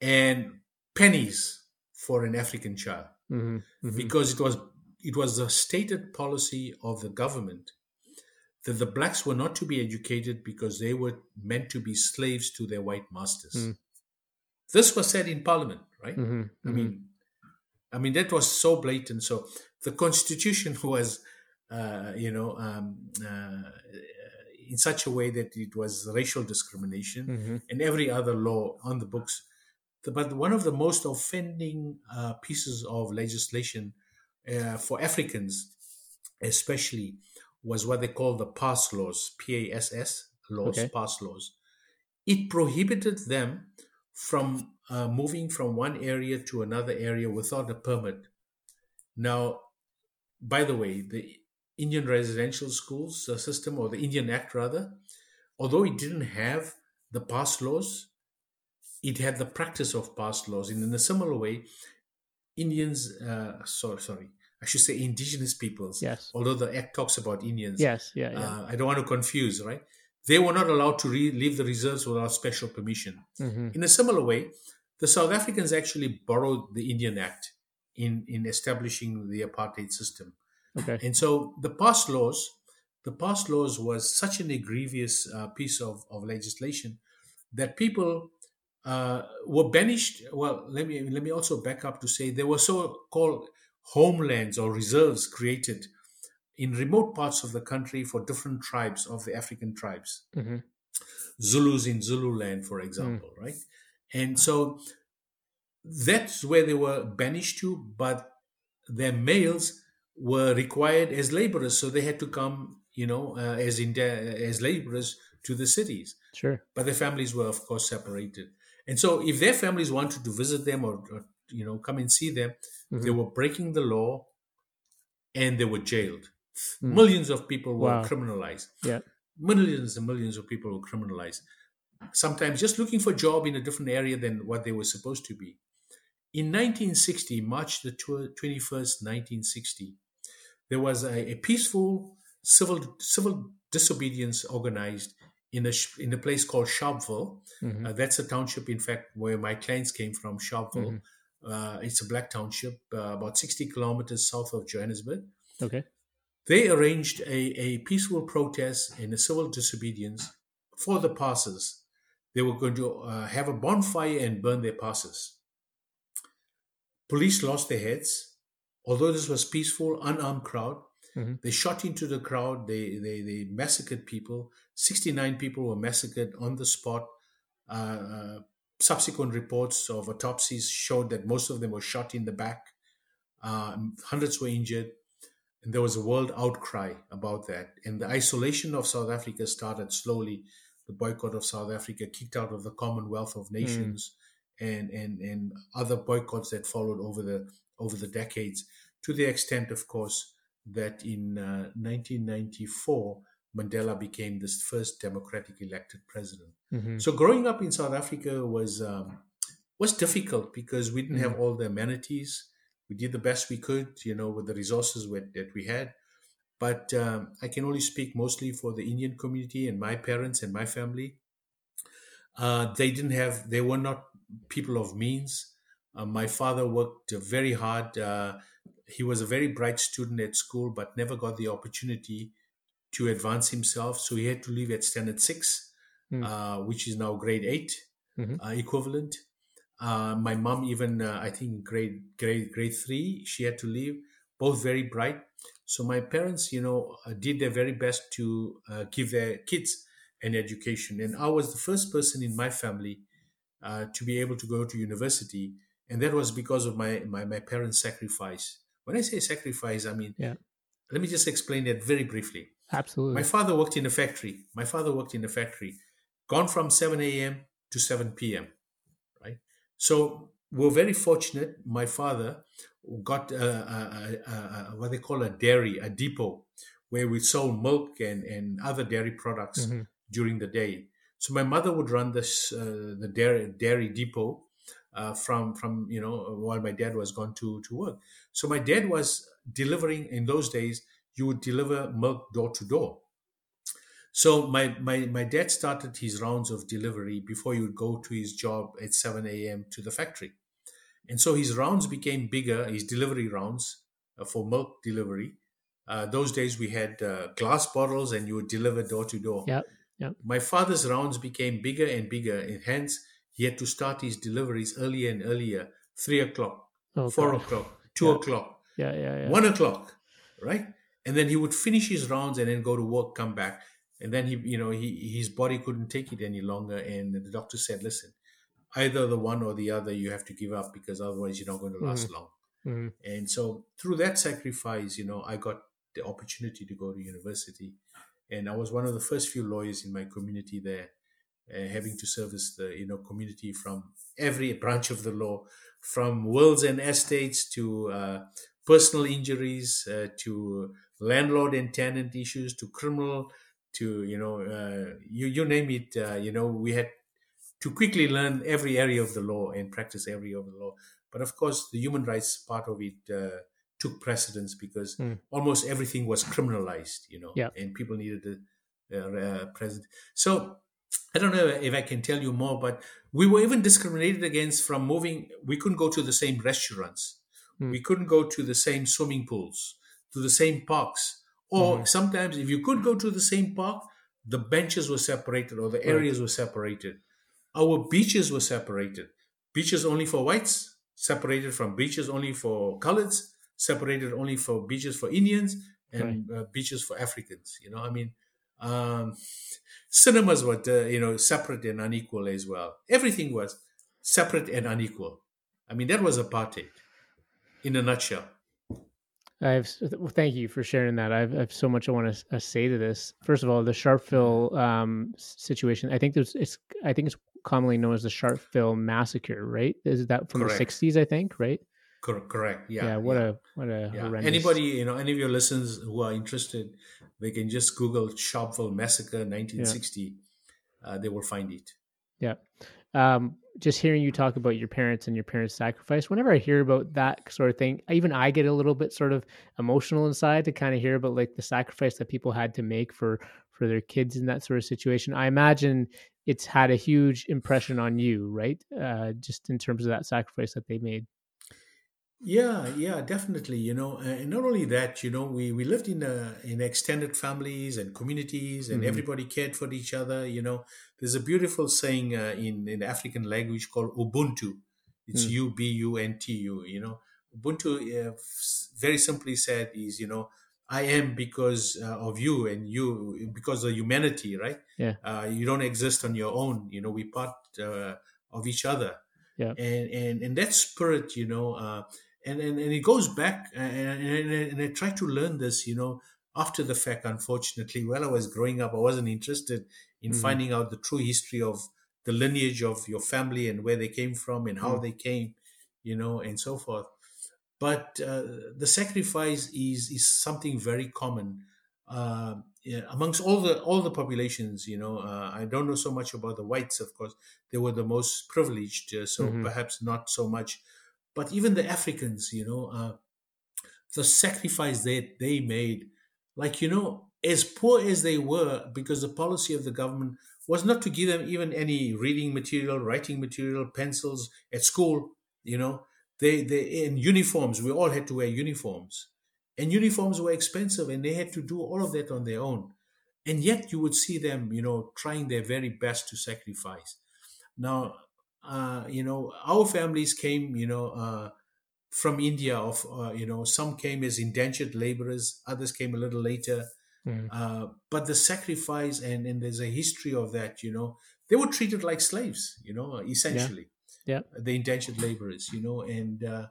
and pennies for an African child Mhm. Mhm. because it was it was the stated policy of the government that the blacks were not to be educated because they were meant to be slaves to their white masters. Mm. This was said in Parliament, right? Mhm. I mean, I mean that was so blatant. So the Constitution was, uh, you know, um, uh, in such a way that it was racial discrimination Mhm. and every other law on the books. But one of the most offending uh, pieces of legislation uh, for Africans, especially, was what they call the pass laws, P A S S laws, Okay. pass laws. It prohibited them from uh, moving from one area to another area without a permit. Now, by the way, the Indian residential schools uh, system, or the Indian Act rather, although it didn't have the pass laws, it had the practice of pass laws. And in a similar way, Indians, uh, sorry, sorry, I should say indigenous peoples, Yes. although the Act talks about Indians, Yes. Yeah. Yeah. uh, I don't want to confuse, right? They were not allowed to re- leave the reserves without special permission. Mhm. In a similar way, the South Africans actually borrowed the Indian Act in, in establishing the apartheid system. Okay. And so the pass laws, the pass laws was such an egregious uh, piece of, of legislation that people uh, were banished. Well, let me let me also back up to say there were so-called homelands or reserves created in remote parts of the country for different tribes of the African tribes. Mhm. Zulus in Zululand, for example, mm. right? And so that's where they were banished to, but their males were required as laborers, so they had to come, you know, uh, as in as laborers to the cities. Sure. But their families were, of course, separated. And so, if their families wanted to visit them or, or you know come and see them, mm-hmm. they were breaking the law, and they were jailed. Mm. Millions of people were wow. criminalized. Yeah. Millions and millions of people were criminalized. Sometimes just looking for a job in a different area than what they were supposed to be. In 1960, March the 21st, 1960, there was a, a peaceful civil civil disobedience organized in a in a place called Sharpeville. Mm-hmm. Uh, that's a township, in fact, where my clients came from. Sharpeville. Mm-hmm. Uh, it's a black township, uh, about 60 kilometers south of Johannesburg. Okay. They arranged a, a peaceful protest and a civil disobedience for the passes. They were going to uh, have a bonfire and burn their passes. Police lost their heads. Although this was peaceful, unarmed crowd, mm-hmm. they shot into the crowd. They, they, they massacred people. 69 people were massacred on the spot. Uh, uh, subsequent reports of autopsies showed that most of them were shot in the back. Uh, hundreds were injured. And there was a world outcry about that. And the isolation of South Africa started slowly. The boycott of South Africa, kicked out of the Commonwealth of Nations, mm. and, and, and other boycotts that followed over the over the decades, to the extent, of course, that in uh, 1994, Mandela became the first democratic elected president. Mm-hmm. So growing up in South Africa was um, was difficult because we didn't mm-hmm. have all the amenities we did the best we could, you know, with the resources that we had. But um, I can only speak mostly for the Indian community and my parents and my family. Uh, they didn't have, they were not people of means. Uh, my father worked very hard. Uh, he was a very bright student at school, but never got the opportunity to advance himself. So he had to leave at standard six, mm. which is now grade 8 mm-hmm. Uh, equivalent. Uh, my mom, even uh, I think grade grade grade three, she had to leave. Both very bright. So my parents, you know, uh, did their very best to uh, give their kids an education, and I was the first person in my family uh, to be able to go to university, and that was because of my my my parents' sacrifice. When I say sacrifice, I mean, yeah. let me just explain that very briefly. Absolutely. My father worked in a factory. My father worked in a factory, gone from 7 a.m. to 7 p.m. Right. So we're very fortunate. My father got a, a, a, what they call a dairy, a depot, where we sold milk and, and other dairy products mm-hmm. during the day. So my mother would run this uh, the dairy dairy depot uh, from from you know while my dad was gone to to work. So my dad was delivering in those days. You would deliver milk door to door. So my, my, my dad started his rounds of delivery before he would go to his job at 7 a.m. to the factory. And so his rounds became bigger, his delivery rounds uh, for milk delivery. Uh, those days we had uh, glass bottles and you would deliver door to door. Yeah, yeah. My father's rounds became bigger and bigger, and hence he had to start his deliveries earlier and earlier. Three o'clock, oh, four God. o'clock, two yeah. o'clock, yeah, yeah, yeah, one o'clock, right? And then he would finish his rounds and then go to work, come back and then he you know he his body couldn't take it any longer and the doctor said listen either the one or the other you have to give up because otherwise you're not going to last mm-hmm. long mm-hmm. and so through that sacrifice you know i got the opportunity to go to university and i was one of the first few lawyers in my community there uh, having to service the you know community from every branch of the law from wills and estates to uh, personal injuries uh, to landlord and tenant issues to criminal to you know uh, you you name it uh, you know we had to quickly learn every area of the law and practice every area of the law but of course the human rights part of it uh, took precedence because mm. almost everything was criminalized you know yeah. and people needed the uh, present so I don't know if I can tell you more, but we were even discriminated against from moving. We couldn't go to the same restaurants. Mm. We couldn't go to the same swimming pools, to the same parks or mm-hmm. sometimes, if you could go to the same park, the benches were separated or the areas right. were separated. Our beaches were separated. Beaches only for whites, separated from beaches only for coloreds, separated only for beaches for Indians, and right. uh, beaches for Africans. You know, I mean, Um, cinemas were, uh, you know, separate and unequal as well. Everything was separate and unequal. I mean, that was apartheid in a nutshell. I've well, thank you for sharing that. I've, I've so much I want to uh, say to this. First of all, the Sharpeville um, situation. I think there's it's I think it's commonly known as the Sharpeville massacre. Right? Is that from Correct. the '60s? I think. Right. Correct. Yeah. Yeah. What yeah. a what a yeah. horrendous. Anybody you know, any of your listeners who are interested, they can just Google Sharpeville massacre 1960. Yeah. Uh, they will find it. Yeah. Um, just hearing you talk about your parents and your parents' sacrifice, whenever I hear about that sort of thing, even I get a little bit sort of emotional inside to kind of hear about like the sacrifice that people had to make for for their kids in that sort of situation. I imagine it's had a huge impression on you, right? Uh, just in terms of that sacrifice that they made. Yeah, yeah, definitely. You know, and not only that, you know, we, we lived in a, in extended families and communities, and mm-hmm. everybody cared for each other. You know, there's a beautiful saying uh, in in African language called Ubuntu. It's mm. U B U N T U. You know, Ubuntu, uh, very simply said, is you know, I am because uh, of you, and you because of humanity, right? Yeah. Uh, you don't exist on your own. You know, we part uh, of each other. Yeah. And and and that spirit, you know uh, and, and, and it goes back and, and, and I tried to learn this, you know, after the fact, unfortunately, while I was growing up, I wasn't interested in mm-hmm. finding out the true history of the lineage of your family and where they came from and how mm-hmm. they came, you know, and so forth. But uh, the sacrifice is is something very common uh, yeah, amongst all the all the populations. You know, uh, I don't know so much about the whites, of course. They were the most privileged, uh, so mm-hmm. perhaps not so much but even the Africans, you know, uh, the sacrifice that they made, like, you know, as poor as they were, because the policy of the government was not to give them even any reading material, writing material, pencils at school, you know, they, they, in uniforms, we all had to wear uniforms. And uniforms were expensive and they had to do all of that on their own. And yet you would see them, you know, trying their very best to sacrifice. Now, uh, you know, our families came, you know, uh, from India. Of uh, you know, some came as indentured laborers, others came a little later. Mm. but the sacrifice and and there's a history of that. You know, they were treated like slaves. You know, essentially. Yeah. yeah. The indentured laborers. You know, and uh,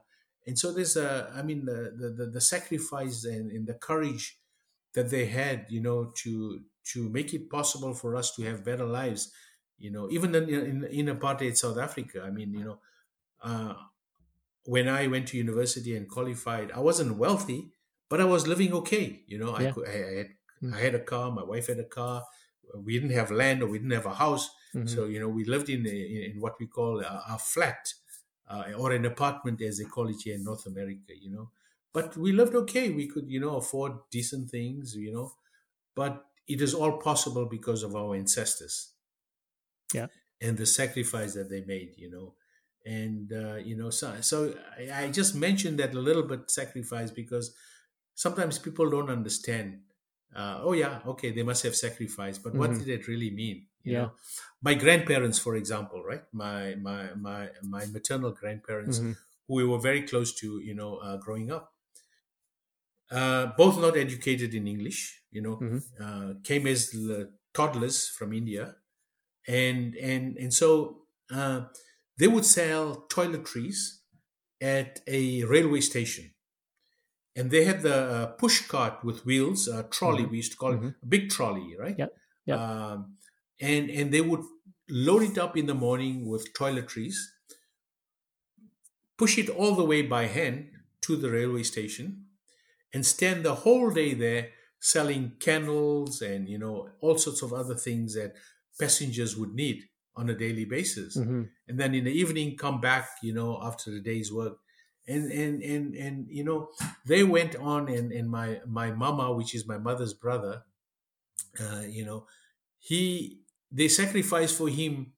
and so there's a, I mean, the the, the sacrifice and, and the courage that they had, you know, to to make it possible for us to have better lives you know even in, in, in apartheid south africa i mean you know uh, when i went to university and qualified i wasn't wealthy but i was living okay you know yeah. I, could, I, I, had mm-hmm. I had a car my wife had a car we didn't have land or we didn't have a house mm-hmm. so you know we lived in, a, in what we call a, a flat uh, or an apartment as they call it here in north america you know but we lived okay we could you know afford decent things you know but it is all possible because of our ancestors yeah and the sacrifice that they made you know and uh, you know so so I, I, just mentioned that a little bit sacrifice because sometimes people don't understand uh, oh yeah okay they must have sacrificed but mm-hmm. what did it really mean you yeah. know my grandparents for example right my my my my maternal grandparents mm-hmm. who we were very close to you know uh, growing up uh, both not educated in english you know mm-hmm. Uh, came as toddlers from india and and and so uh, they would sell toiletries at a railway station, and they had the uh, push cart with wheels, a trolley. Mm-hmm. We used to call mm-hmm. it a big trolley, right? Yeah, yeah. Um, and and they would load it up in the morning with toiletries, push it all the way by hand to the railway station, and stand the whole day there selling candles and you know all sorts of other things that passengers would need on a daily basis mm-hmm. and then in the evening come back you know after the day's work and and and and you know they went on and and my my mama which is my mother's brother uh, you know he they sacrificed for him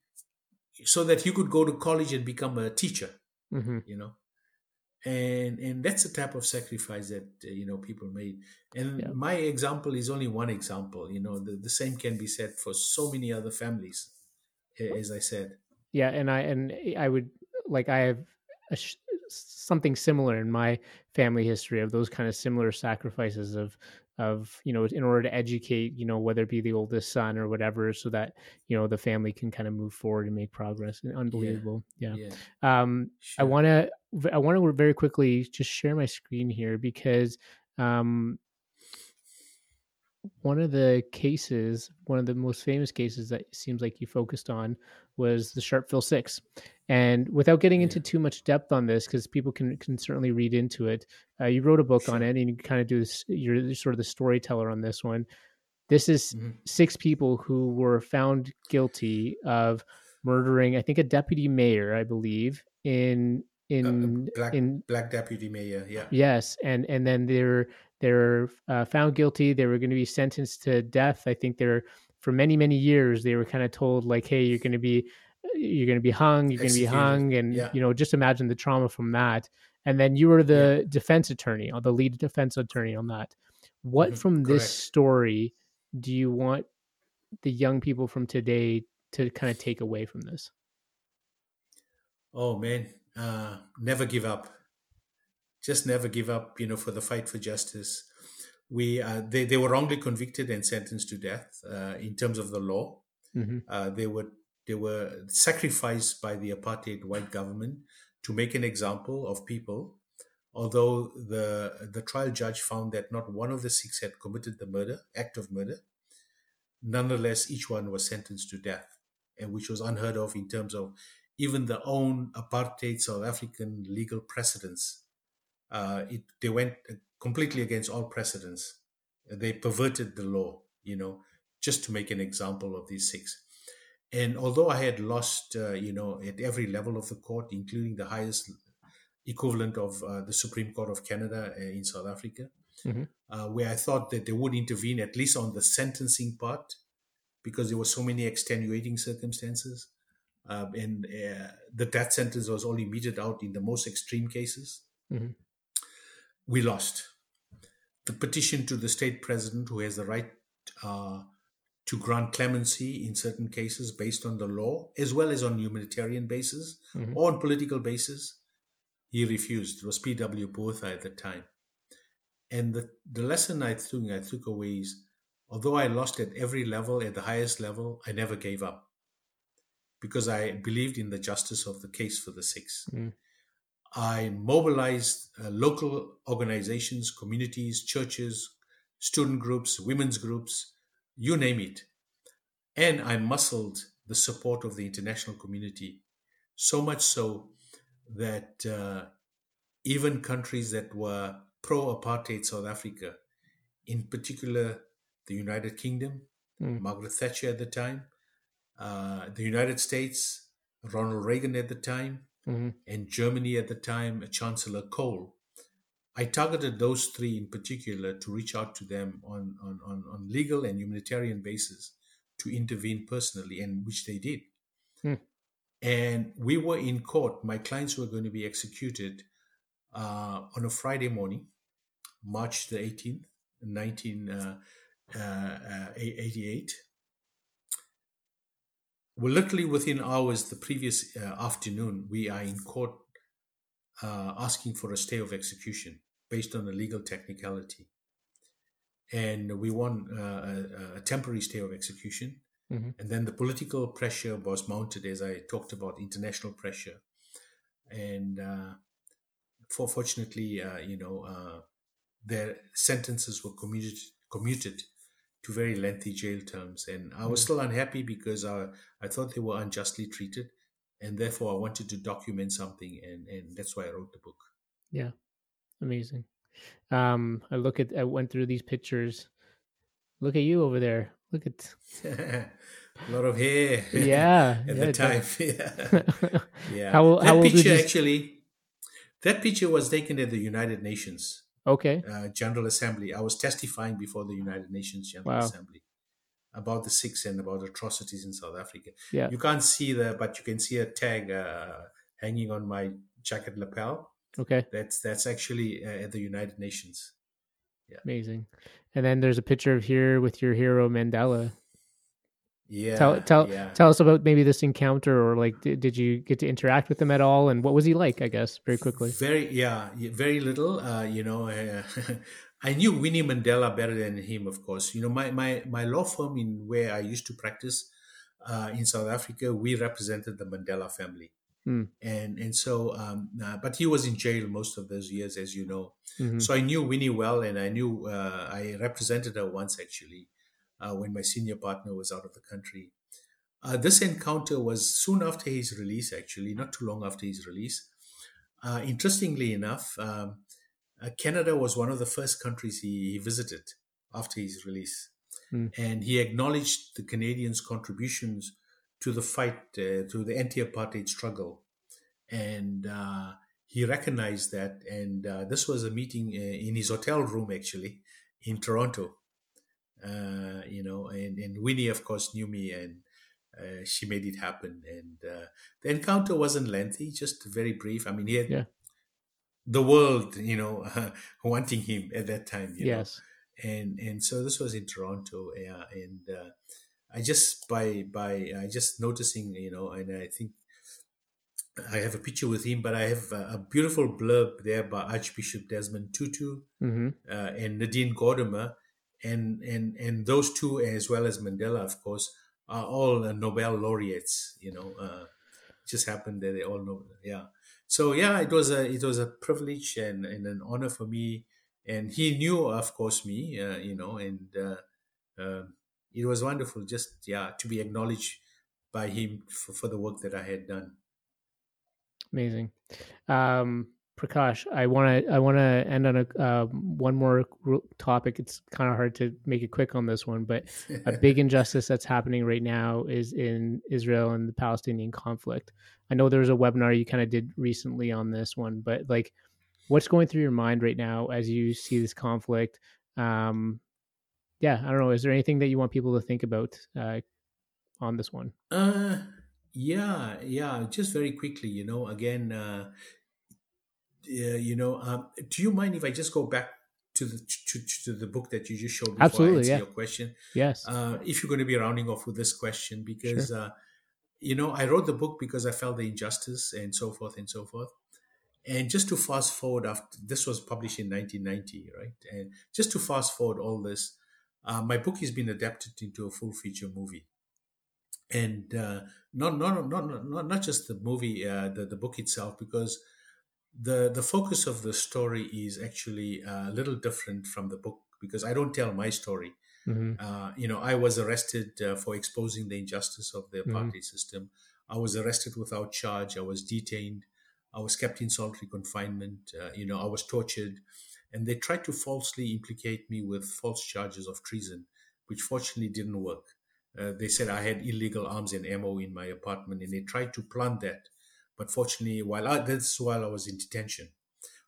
so that he could go to college and become a teacher mm-hmm. you know and and that's the type of sacrifice that uh, you know people made and yeah. my example is only one example you know the, the same can be said for so many other families as i said yeah and i and i would like i have sh- something similar in my family history of those kind of similar sacrifices of of you know in order to educate you know whether it be the oldest son or whatever so that you know the family can kind of move forward and make progress unbelievable yeah, yeah. yeah. um sure. i want to i want to very quickly just share my screen here because um one of the cases one of the most famous cases that seems like you focused on was the sharpeville six and without getting into too much depth on this, because people can can certainly read into it, uh, you wrote a book on it, and you kind of do this. You're sort of the storyteller on this one. This is mm-hmm. six people who were found guilty of murdering, I think, a deputy mayor, I believe, in in uh, black, in black deputy mayor. Yeah. Yes, and and then they're they're uh, found guilty. They were going to be sentenced to death. I think they're for many many years they were kind of told like, hey, you're going to be you're going to be hung you're going to be hung and yeah. you know just imagine the trauma from that and then you were the yeah. defense attorney or the lead defense attorney on that what mm-hmm. from Correct. this story do you want the young people from today to kind of take away from this oh man uh, never give up just never give up you know for the fight for justice we uh, they, they were wrongly convicted and sentenced to death uh, in terms of the law mm-hmm. uh, they were they were sacrificed by the apartheid white government to make an example of people. Although the the trial judge found that not one of the six had committed the murder act of murder, nonetheless each one was sentenced to death, and which was unheard of in terms of even the own apartheid South African legal precedents. Uh, it, they went completely against all precedents. They perverted the law, you know, just to make an example of these six. And although I had lost, uh, you know, at every level of the court, including the highest equivalent of uh, the Supreme Court of Canada uh, in South Africa, mm-hmm. Uh, where I thought that they would intervene at least on the sentencing part, because there were so many extenuating circumstances. Um, and uh, the death sentence was only meted out in the most extreme cases. Mm-hmm. We lost. The petition to the state president, who has the right uh, to grant clemency in certain cases based on the law, as well as on humanitarian basis mm-hmm. or on political basis. He refused. It was P.W. Botha at the time. And the, the lesson I took, I took away is, although I lost at every level, at the highest level, I never gave up because I believed in the justice of the case for the six. Mm. I mobilized uh, local organizations, communities, churches, student groups, women's groups, you name it. And I muscled the support of the international community, so much so that uh, even countries that were pro apartheid South Africa, in particular the United Kingdom, mm. Margaret Thatcher at the time, uh, the United States, Ronald Reagan at the time, mm-hmm. and Germany at the time, Chancellor Kohl, I targeted those three in particular to reach out to them on, on, on, on legal and humanitarian basis to intervene personally, and which they did. Hmm. And we were in court. My clients were going to be executed uh, on a Friday morning, March the 18th, 1988. Well, literally within hours the previous uh, afternoon, we are in court uh, asking for a stay of execution based on a legal technicality. And we won uh, a, a, temporary stay of execution. Mm-hmm. And then the political pressure was mounted, as I talked about, international pressure. And uh, for fortunately, uh, you know, uh, their sentences were commuted, commuted to very lengthy jail terms. And I was mm-hmm. still unhappy because I, I thought they were unjustly treated. And therefore, I wanted to document something. And, and that's why I wrote the book. Yeah. Amazing. Um, I look at, I went through these pictures. Look at you over there. Look at a lot of hair. Yeah, at yeah, the time. yeah, yeah. How, that how picture actually, that picture was taken at the United Nations. Okay. Uh, General Assembly. I was testifying before the United Nations General wow. Assembly about the six and about atrocities in South Africa. Yeah. You can't see the, but you can see a tag uh, hanging on my jacket lapel. Okay. That's that's actually uh, at the United Nations. Yeah. Amazing. And then there's a picture of here with your hero Mandela. Yeah. Tell tell yeah. tell us about maybe this encounter or like did, did you get to interact with him at all and what was he like? I guess very quickly. Very yeah, very little. Uh, you know, uh, I knew Winnie Mandela better than him, of course. You know, my my my law firm in where I used to practice uh, in South Africa, we represented the Mandela family, Mm. and and so, um, uh, but he was in jail most of those years, as you know. Mhm. So I knew Winnie well, and I knew uh, I represented her once actually uh, when my senior partner was out of the country. Uh, this encounter was soon after his release, actually, not too long after his release. Uh, interestingly enough, um, uh, Canada was one of the first countries he, he visited after his release. Hmm. And he acknowledged the Canadians' contributions to the fight, uh, to the anti apartheid struggle. And uh, he recognized that. And uh, this was a meeting uh, in his hotel room, actually, in Toronto. Uh, you know, and, and Winnie, of course, knew me and uh, she made it happen. And uh, the encounter wasn't lengthy, just very brief. I mean, he had Yeah. the world, you know, wanting him at that time. You know? Yes. and and so this was in Toronto, yeah, and uh, I just by by I just noticing, you know, and I think I have a picture with him, but I have a, a beautiful blurb there by Archbishop Desmond Tutu hmm uh, and Nadine Gordimer, and and and those two as well as Mandela, of course, are all uh, Nobel laureates. You know, uh, just happened that they all know. Yeah. So yeah, it was a it was a privilege and, and an honor for me, and he knew, of course, me. Uh, you know, and uh, uh, it was wonderful just yeah to be acknowledged by him for, for the work that I had done. Amazing. Um, Prakash, I want to I want to end on a uh, one more topic. It's kind of hard to make it quick on this one, but a big injustice that's happening right now is in Israel and the Palestinian conflict. I know there was a webinar you kind of did recently on this one, but like, what's going through your mind right now as you see this conflict? Um, yeah, I don't know. Is there anything that you want people to think about uh, on this one? Uh, yeah, yeah. Just very quickly, you know. Again, uh, yeah, you know. Um, do you mind if I just go back to the to, to the book that you just showed before Absolutely, I answer yeah. your question? Yes. Uh, if you're going to be rounding off with this question, because uh, you know, I wrote the book because I felt the injustice and so forth and so forth. And just to fast forward, after this was published in 1990, right? And just to fast forward all this, uh, my book has been adapted into a full feature movie and uh, not, not not not not just the movie, uh, the the book itself, because the the focus of the story is actually uh, a little different from the book because I don't tell my story. hmm Uh, you know, I was arrested uh, for exposing the injustice of the Mhm. apartheid system. I was arrested without charge. I was detained. I was kept in solitary confinement. Uh, you know, I was tortured, and they tried to falsely implicate me with false charges of treason, which fortunately didn't work. Uh, they said I had illegal arms and ammo in my apartment, and they tried to plant that. But fortunately, while I, that's while I was in detention,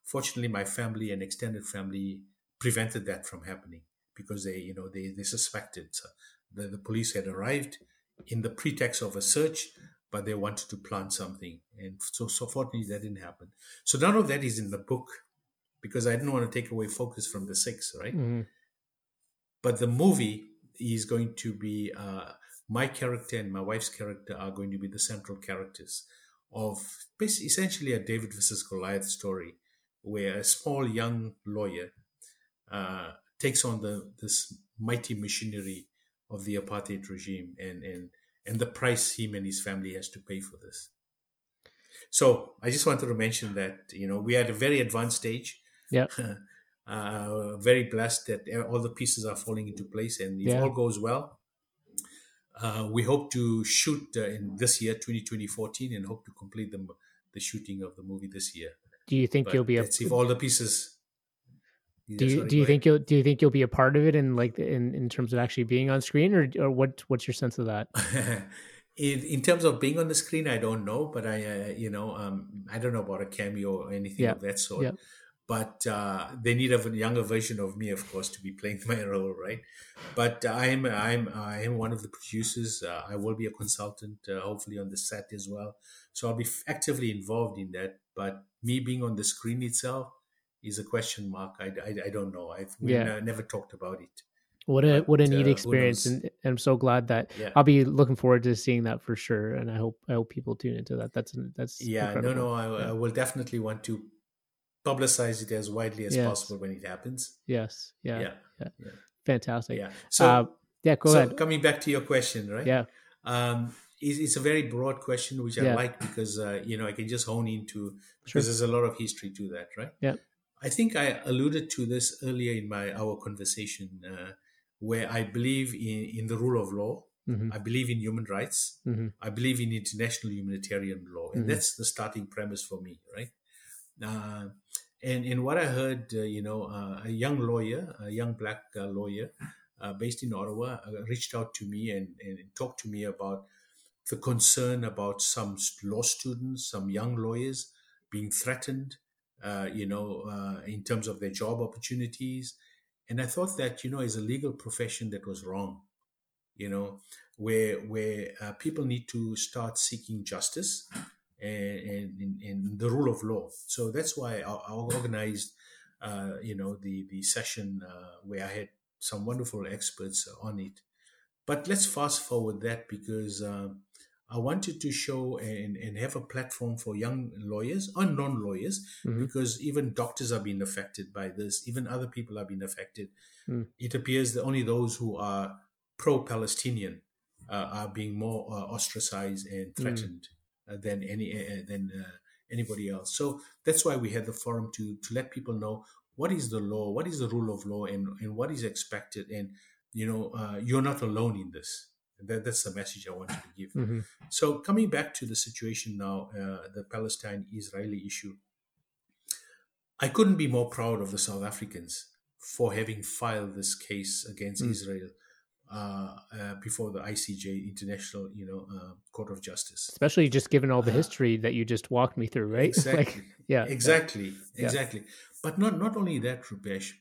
fortunately, my family and extended family prevented that from happening because they, you know, they, they suspected so the, the police had arrived in the pretext of a search, but they wanted to plant something. And so, so fortunately, that didn't happen. So none of that is in the book because I didn't want to take away focus from the six, right? hmm But the movie is going to be uh, my character and my wife's character are going to be the central characters of essentially a David versus Goliath story, where a small young lawyer uh, takes on the this mighty machinery of the apartheid regime and and and the price him and his family has to pay for this. So I just wanted to mention that you know we are at a very advanced stage. Yeah. uh, very blessed that all the pieces are falling into place, and if Yeah. all goes well, uh, we hope to shoot uh, in this year, 2020-14, and hope to complete the the shooting of the movie this year. Do you think But you'll be a let's see if all the pieces. do you do you think you'll do you think you'll be a part of it in like in in terms of actually being on screen or or what what's your sense of that? in, in terms of being on the screen, I don't know, but I, uh, you know, um, I don't know about a cameo or anything Yeah. of that sort. Yeah. But uh, they need a younger version of me, of course, to be playing my role, right? But I am, I'm, I am one of the producers. Uh, I will be a consultant, uh, hopefully on the set as well. So I'll be actively involved in that. But me being on the screen itself is a question mark. I, I, I don't know. I've we Yeah. ne- never talked about it. What a what a But, uh, neat experience, and, and I'm so glad that Yeah. I'll be looking forward to seeing that for sure. And I hope I hope people tune into that. That's that's Yeah, incredible. no, no, I, Yeah. I will definitely want to publicize it as widely as Yes. possible when it happens. Yes. Yeah. Yeah. Yeah. Yeah. Fantastic. Yeah. So, uh, yeah. Go so ahead. coming back to your question, right? Yeah. Um, it's, it's a very broad question, which I like because uh, you know I can just hone into because Sure. there's a lot of history to that, right? Yeah. I think I alluded to this earlier in my our conversation, uh, where I believe in, in the rule of law. Mhm. I believe in human rights. Mhm. I believe in international humanitarian law, and Mhm. that's the starting premise for me, right? Uh, and and what I heard, uh, you know, uh, a young lawyer, a young black uh, lawyer, based in Ottawa, reached out to me and, and talked to me about the concern about some law students, some young lawyers being threatened, uh, you know, uh, in terms of their job opportunities. And I thought that, you know, as a legal profession, that was wrong, you know, where where uh, people need to start seeking justice and, and, and, and the rule of law. So that's why I, I organized, uh, you know, the the session uh, where I had some wonderful experts on it. But let's fast forward that because um, I wanted to show and, and have a platform for young lawyers or non lawyers Mhm. because even doctors are being affected by this, even other people are being affected. Mm. It appears that only those who are pro Palestinian uh, are being more uh, ostracized and threatened uh, than any uh, than uh, anybody else. So that's why we had the forum to to let people know what is the law, what is the rule of law, and and what is expected. And you know, uh, you're not alone in this. That, that's the message I wanted to give. Mhm. So coming back to the situation now, uh, the Palestine-Israeli issue, I couldn't be more proud of the South Africans for having filed this case against Mm. Israel uh, uh, before the ICJ, International, you know, uh, Court of Justice. Especially just given all the Uh, history that you just walked me through, right? Exactly. like, yeah. Exactly. Yeah. Exactly. But not not only that, Rupesh,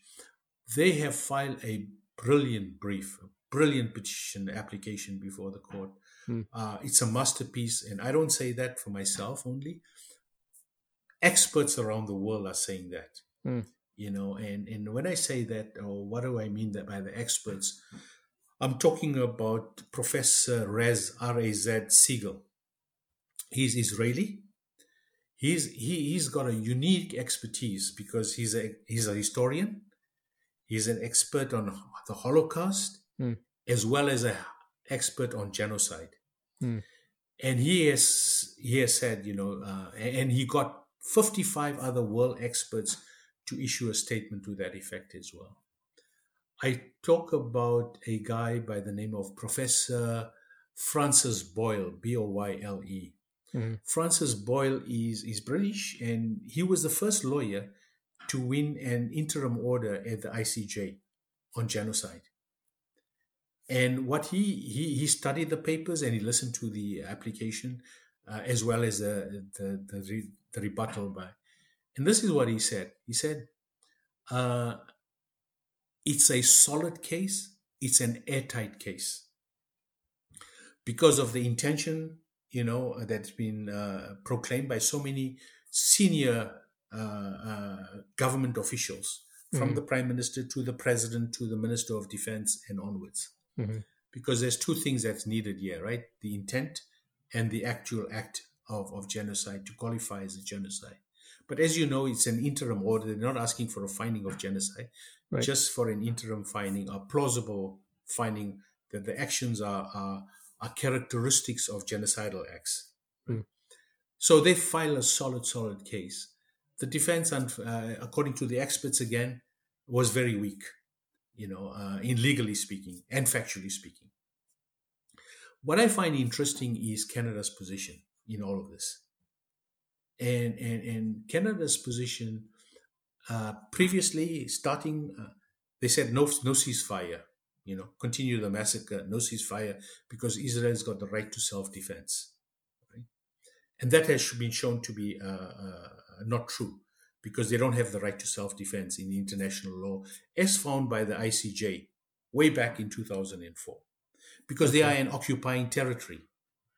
they have filed a brilliant brief, a brilliant petition application before the court. Hmm. Uh, it's a masterpiece, and I don't say that for myself only. Experts around the world are saying that. Hmm. You know, and, and when I say that, or what do I mean that by the experts? I'm talking about Professor Raz R A Z Segal. He's Israeli he's he, he's got a unique expertise because he's a he's a historian he's an expert on the holocaust Hmm. as well as a expert on genocide Hmm. and he has he has said you know uh, and he got 55 other world experts to issue a statement to that effect as well i talk about a guy by the name of professor francis boyle b-o-y-l-e Mhm. Francis Boyle is, is British and he was the first lawyer to win an interim order at the ICJ on genocide. And what he, he, he studied the papers and he listened to the application uh, as well as the, the, the, re, the rebuttal by. And this is what he said. He said, uh, it's a solid case, it's an airtight case. Because of the intention you know, that's been uh, proclaimed by so many senior uh, uh, government officials, from Mhm. the prime minister to the president to the minister of defense and onwards. Mhm. Because there's two things that's needed here, right? The intent and the actual act of, of genocide to qualify as a genocide. But as you know, it's an interim order. They're not asking for a finding of genocide, Right. just for an interim finding, a plausible finding that the actions are, are, are characteristics of genocidal acts. Hmm. So they file a solid, solid case. The defense, uh, according to the experts again, was very weak, you know, uh, in legally speaking and factually speaking. What I find interesting is Canada's position in all of this. And, and, and Canada's position uh, previously, starting, uh, they said no, no ceasefire, you know, continue the massacre, no ceasefire, because Israel's got the right to self defense. Right? And that has been shown to be uh, uh, not true because they don't have the right to self defense in international law, as found by the ICJ way back in 2004, because they are an occupying territory,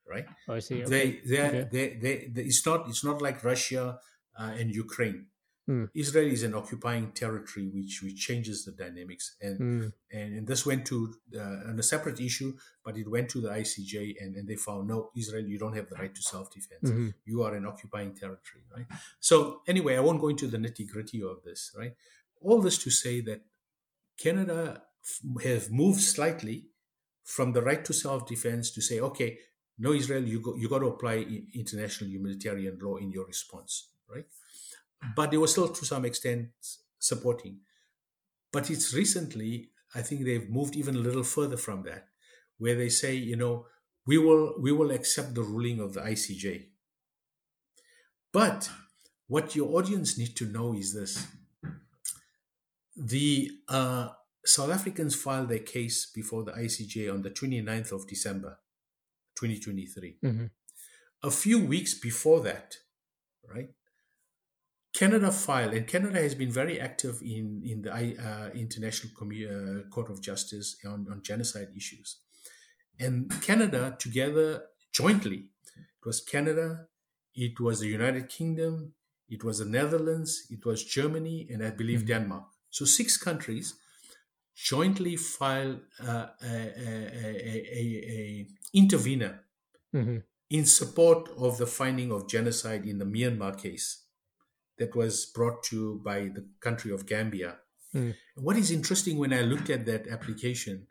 right? Oh, I see. Okay. They, they, Okay. they, they, they, it's not, it's not like Russia uh, and Ukraine. Mm. Israel is an occupying territory, which which changes the dynamics, and Mm. and, and this went to uh, on a separate issue, but it went to the ICJ, and, and they found no, Israel, you don't have the right to self defense. Mhm. You are an occupying territory, right? So anyway, I won't go into the nitty gritty of this, right? All this to say that Canada f- have moved slightly from the right to self defense to say, okay, no, Israel, you go, you got to apply international humanitarian law in your response, right? But they were still to some extent supporting. But it's recently, I think they've moved even a little further from that, where they say, you know, we will we will accept the ruling of the ICJ. But what your audience need to know is this: the uh, South Africans filed their case before the ICJ on the 29th of December, 2023. Mhm. A few weeks before that, right? Canada filed, and Canada has been very active in in the uh, International uh, Court of Justice on, on genocide issues. And Canada, together jointly, it was Canada, it was the United Kingdom, it was the Netherlands, it was Germany, and I believe Mhm. Denmark. So six countries jointly filed uh, a, a, a, a, intervener Mhm. in support of the finding of genocide in the Myanmar case that was brought to by the country of Gambia. Mm. What is interesting when I looked at that application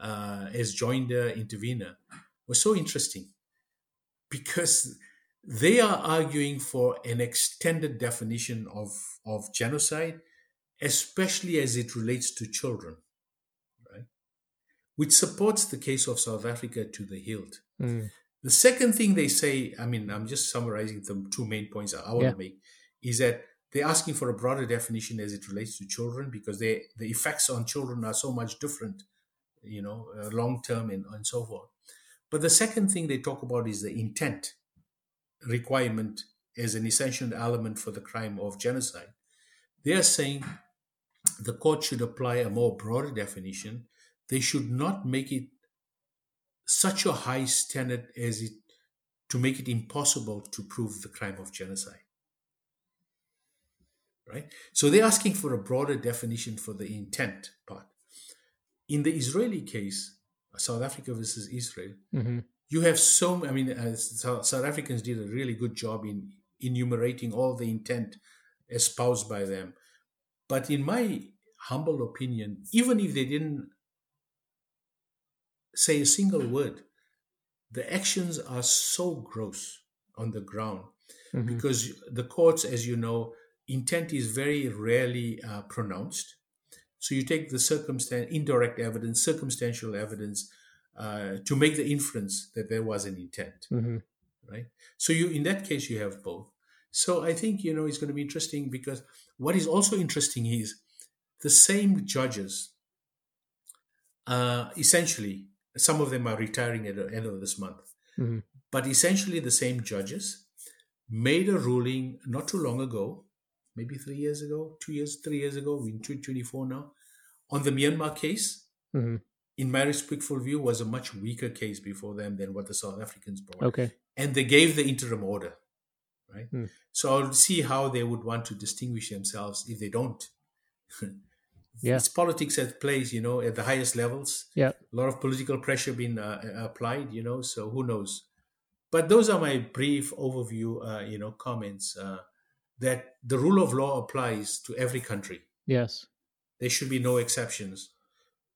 uh, as joinder intervener was so interesting because they are arguing for an extended definition of, of genocide, especially as it relates to children, right? Which supports the case of South Africa to the hilt. Mm. The second thing they say, I mean, I'm just summarizing the two main points I want Yeah. to make, is that they're asking for a broader definition as it relates to children because they, the effects on children are so much different, you know, uh, long term and, and so forth. But the second thing they talk about is the intent requirement as an essential element for the crime of genocide. They are saying the court should apply a more broader definition. They should not make it such a high standard as it to make it impossible to prove the crime of genocide. Right? So they're asking for a broader definition for the intent part. In the Israeli case, South Africa versus Israel, Mhm. you have so I mean, uh, South Africans did a really good job in enumerating all the intent espoused by them. But in my humble opinion, even if they didn't say a single word, the actions are so gross on the ground Mhm. because the courts, as you know, intent is very rarely uh, pronounced. So you take the circumstance, indirect evidence, circumstantial evidence uh, to make the inference that there was an intent, Mhm. right? So you, in that case, you have both. So I think you know it's going to be interesting because what is also interesting is the same judges. Uh, essentially, some of them are retiring at the end of this month, Mhm. but essentially the same judges made a ruling not too long ago, maybe three years ago, two years, three years ago, we're in 2024 now, on the Myanmar case. Mhm. In my respectful view, was a much weaker case before them than what the South Africans brought Okay. and they gave the interim order, right? Hmm. So I'll see how they would want to distinguish themselves if they don't. Yeah. It's politics at plays, you know, at the highest levels. Yeah. A lot of political pressure being uh, applied, you know. So who knows? But those are my brief overview, uh, you know, comments. Uh, that the rule of law applies to every country. Yes. There should be no exceptions.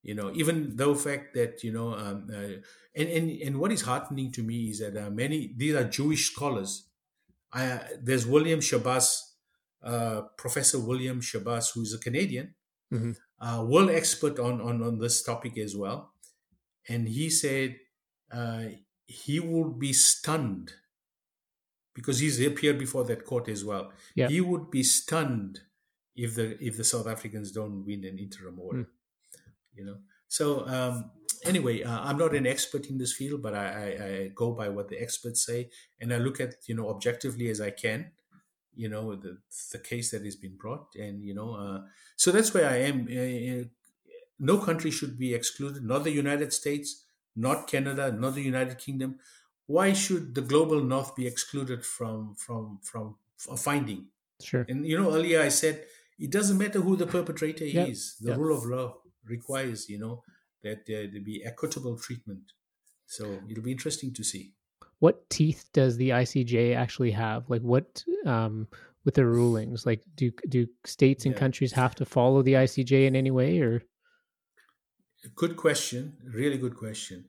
You know, even though fact that you know, um, uh, and and and what is heartening to me is that uh, many these are Jewish scholars. I, there's William Schabas, uh, Professor William Schabas, who's a Canadian, Mhm. uh, world expert on, on on this topic as well, and he said uh, he would be stunned because he's appeared before that court as well. Yeah. He would be stunned if the if the South Africans don't win an interim order. You know. So um, anyway, uh, I'm not an expert in this field, but I, I, I go by what the experts say, and I look at you know objectively as I can. You know the the case that has been brought, and you know, uh, so that's where I am. Uh, no country should be excluded, not the United States, not Canada, not the United Kingdom. Why should the global north be excluded from from from a finding Sure. And you know, earlier I said it doesn't matter who the perpetrator Yep. is. The Yep. rule of law requires, you know, that uh, there be equitable treatment. So it'll be interesting to see. What teeth does the ICJ actually have? Like what um with the rulings? Like do do states and Yeah. countries have to follow the ICJ in any way or Good question. Really good question.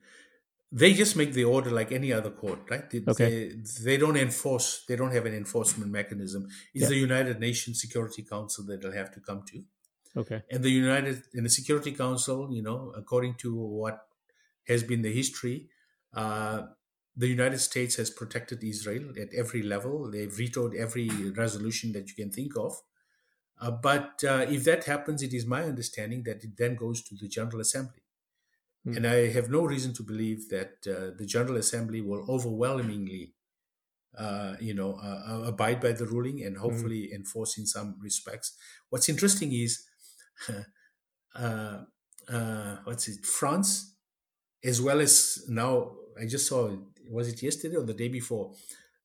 They just make the order like any other court, right? They, Okay. they, they don't enforce, they don't have an enforcement mechanism. It's Yeah. the United Nations Security Council that they'll have to come to. okay. And the United, in the Security Council, you know, according to what has been the history, uh, the United States has protected Israel at every level. They've vetoed every resolution that you can think of. Uh, but uh, if that happens, it is my understanding that it then goes to the General Assembly. Hmm. And I have no reason to believe that uh, the General Assembly will overwhelmingly, uh, you know, uh, abide by the ruling and hopefully enforce in some respects. What's interesting is, uh, uh, what's it, France, as well as now, I just saw, was it yesterday or the day before?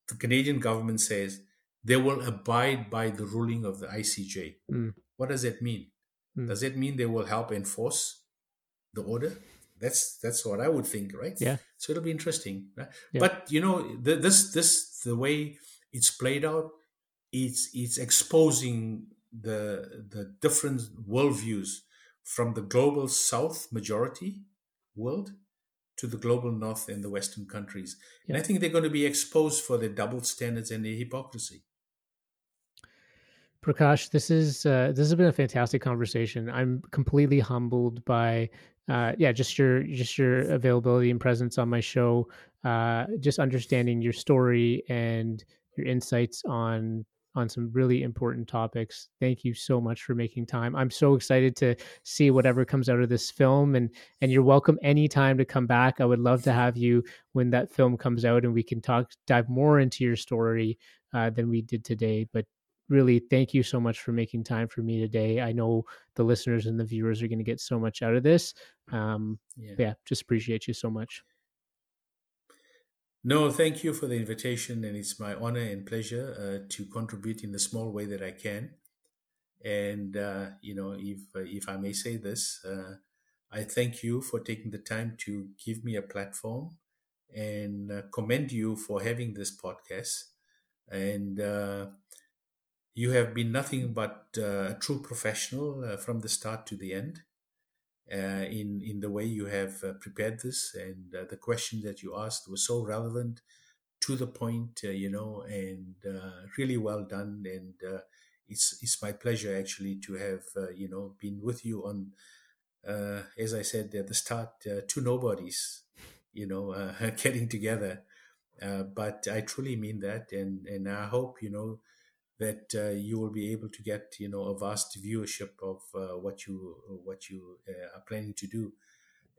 The Canadian government says they will abide by the ruling of the ICJ. Mm. What does that mean? Mm. Does that mean they will help enforce the order? That's that's what I would think, right? Yeah. So it'll be interesting. Right? Yeah. But you know, the, this this the way it's played out, it's it's exposing the the different worldviews from the global South majority world to the global North and the Western countries. And I think they're going to be exposed for their double standards and their hypocrisy. Prakash, this is uh, this has been a fantastic conversation. I'm completely humbled by uh, yeah, just your just your availability and presence on my show. Uh, just understanding your story and your insights on on some really important topics. Thank you so much for making time. I'm so excited to see whatever comes out of this film and and you're welcome anytime to come back. I would love to have you when that film comes out and we can talk dive more into your story uh, than we did today. But really thank you so much for making time for me today. I know the listeners and the viewers are going to get so much out of this. Um, Yeah. yeah, just appreciate you so much. No, thank you for the invitation, and it's my honor and pleasure uh, to contribute in the small way that I can. And uh, you know, if uh, if I may say this, uh, I thank you for taking the time to give me a platform, and uh, commend you for having this podcast. And uh, you have been nothing but uh, a true professional uh, from the start to the end uh, in in the way you have uh, prepared this. And uh, the questions that you asked were so relevant to the point uh, you know and really well done. And it's it's my pleasure actually to have you know been with you on as I said at the start two nobodies you know getting together. But I truly mean that. And and I hope you know that uh, you will be able to get you know a vast viewership of uh, what you what you uh, are planning to do.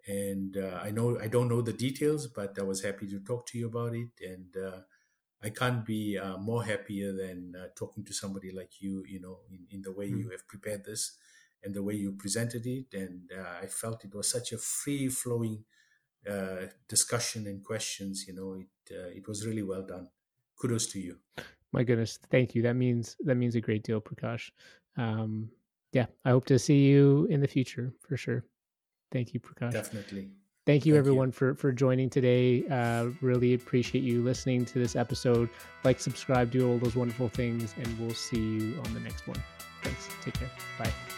And uh, i know i don't know the details but i was happy to talk to you about it. And uh, i can't be uh, more happier than uh, talking to somebody like you you know in, in the way Mm. you have prepared this and the way you presented it. And i felt it was such a free flowing uh, discussion and questions you know it uh, it was really well done. Kudos to you My goodness, thank you. That means that means a great deal, Prakash. Um, yeah, I hope to see you in the future for sure. Thank you, Prakash. definitely Thank you, Thank you. everyone, for for joining today. Uh, really appreciate you listening to this episode. Like, subscribe, do all those wonderful things, and we'll see you on the next one. Thanks. Take care. Bye.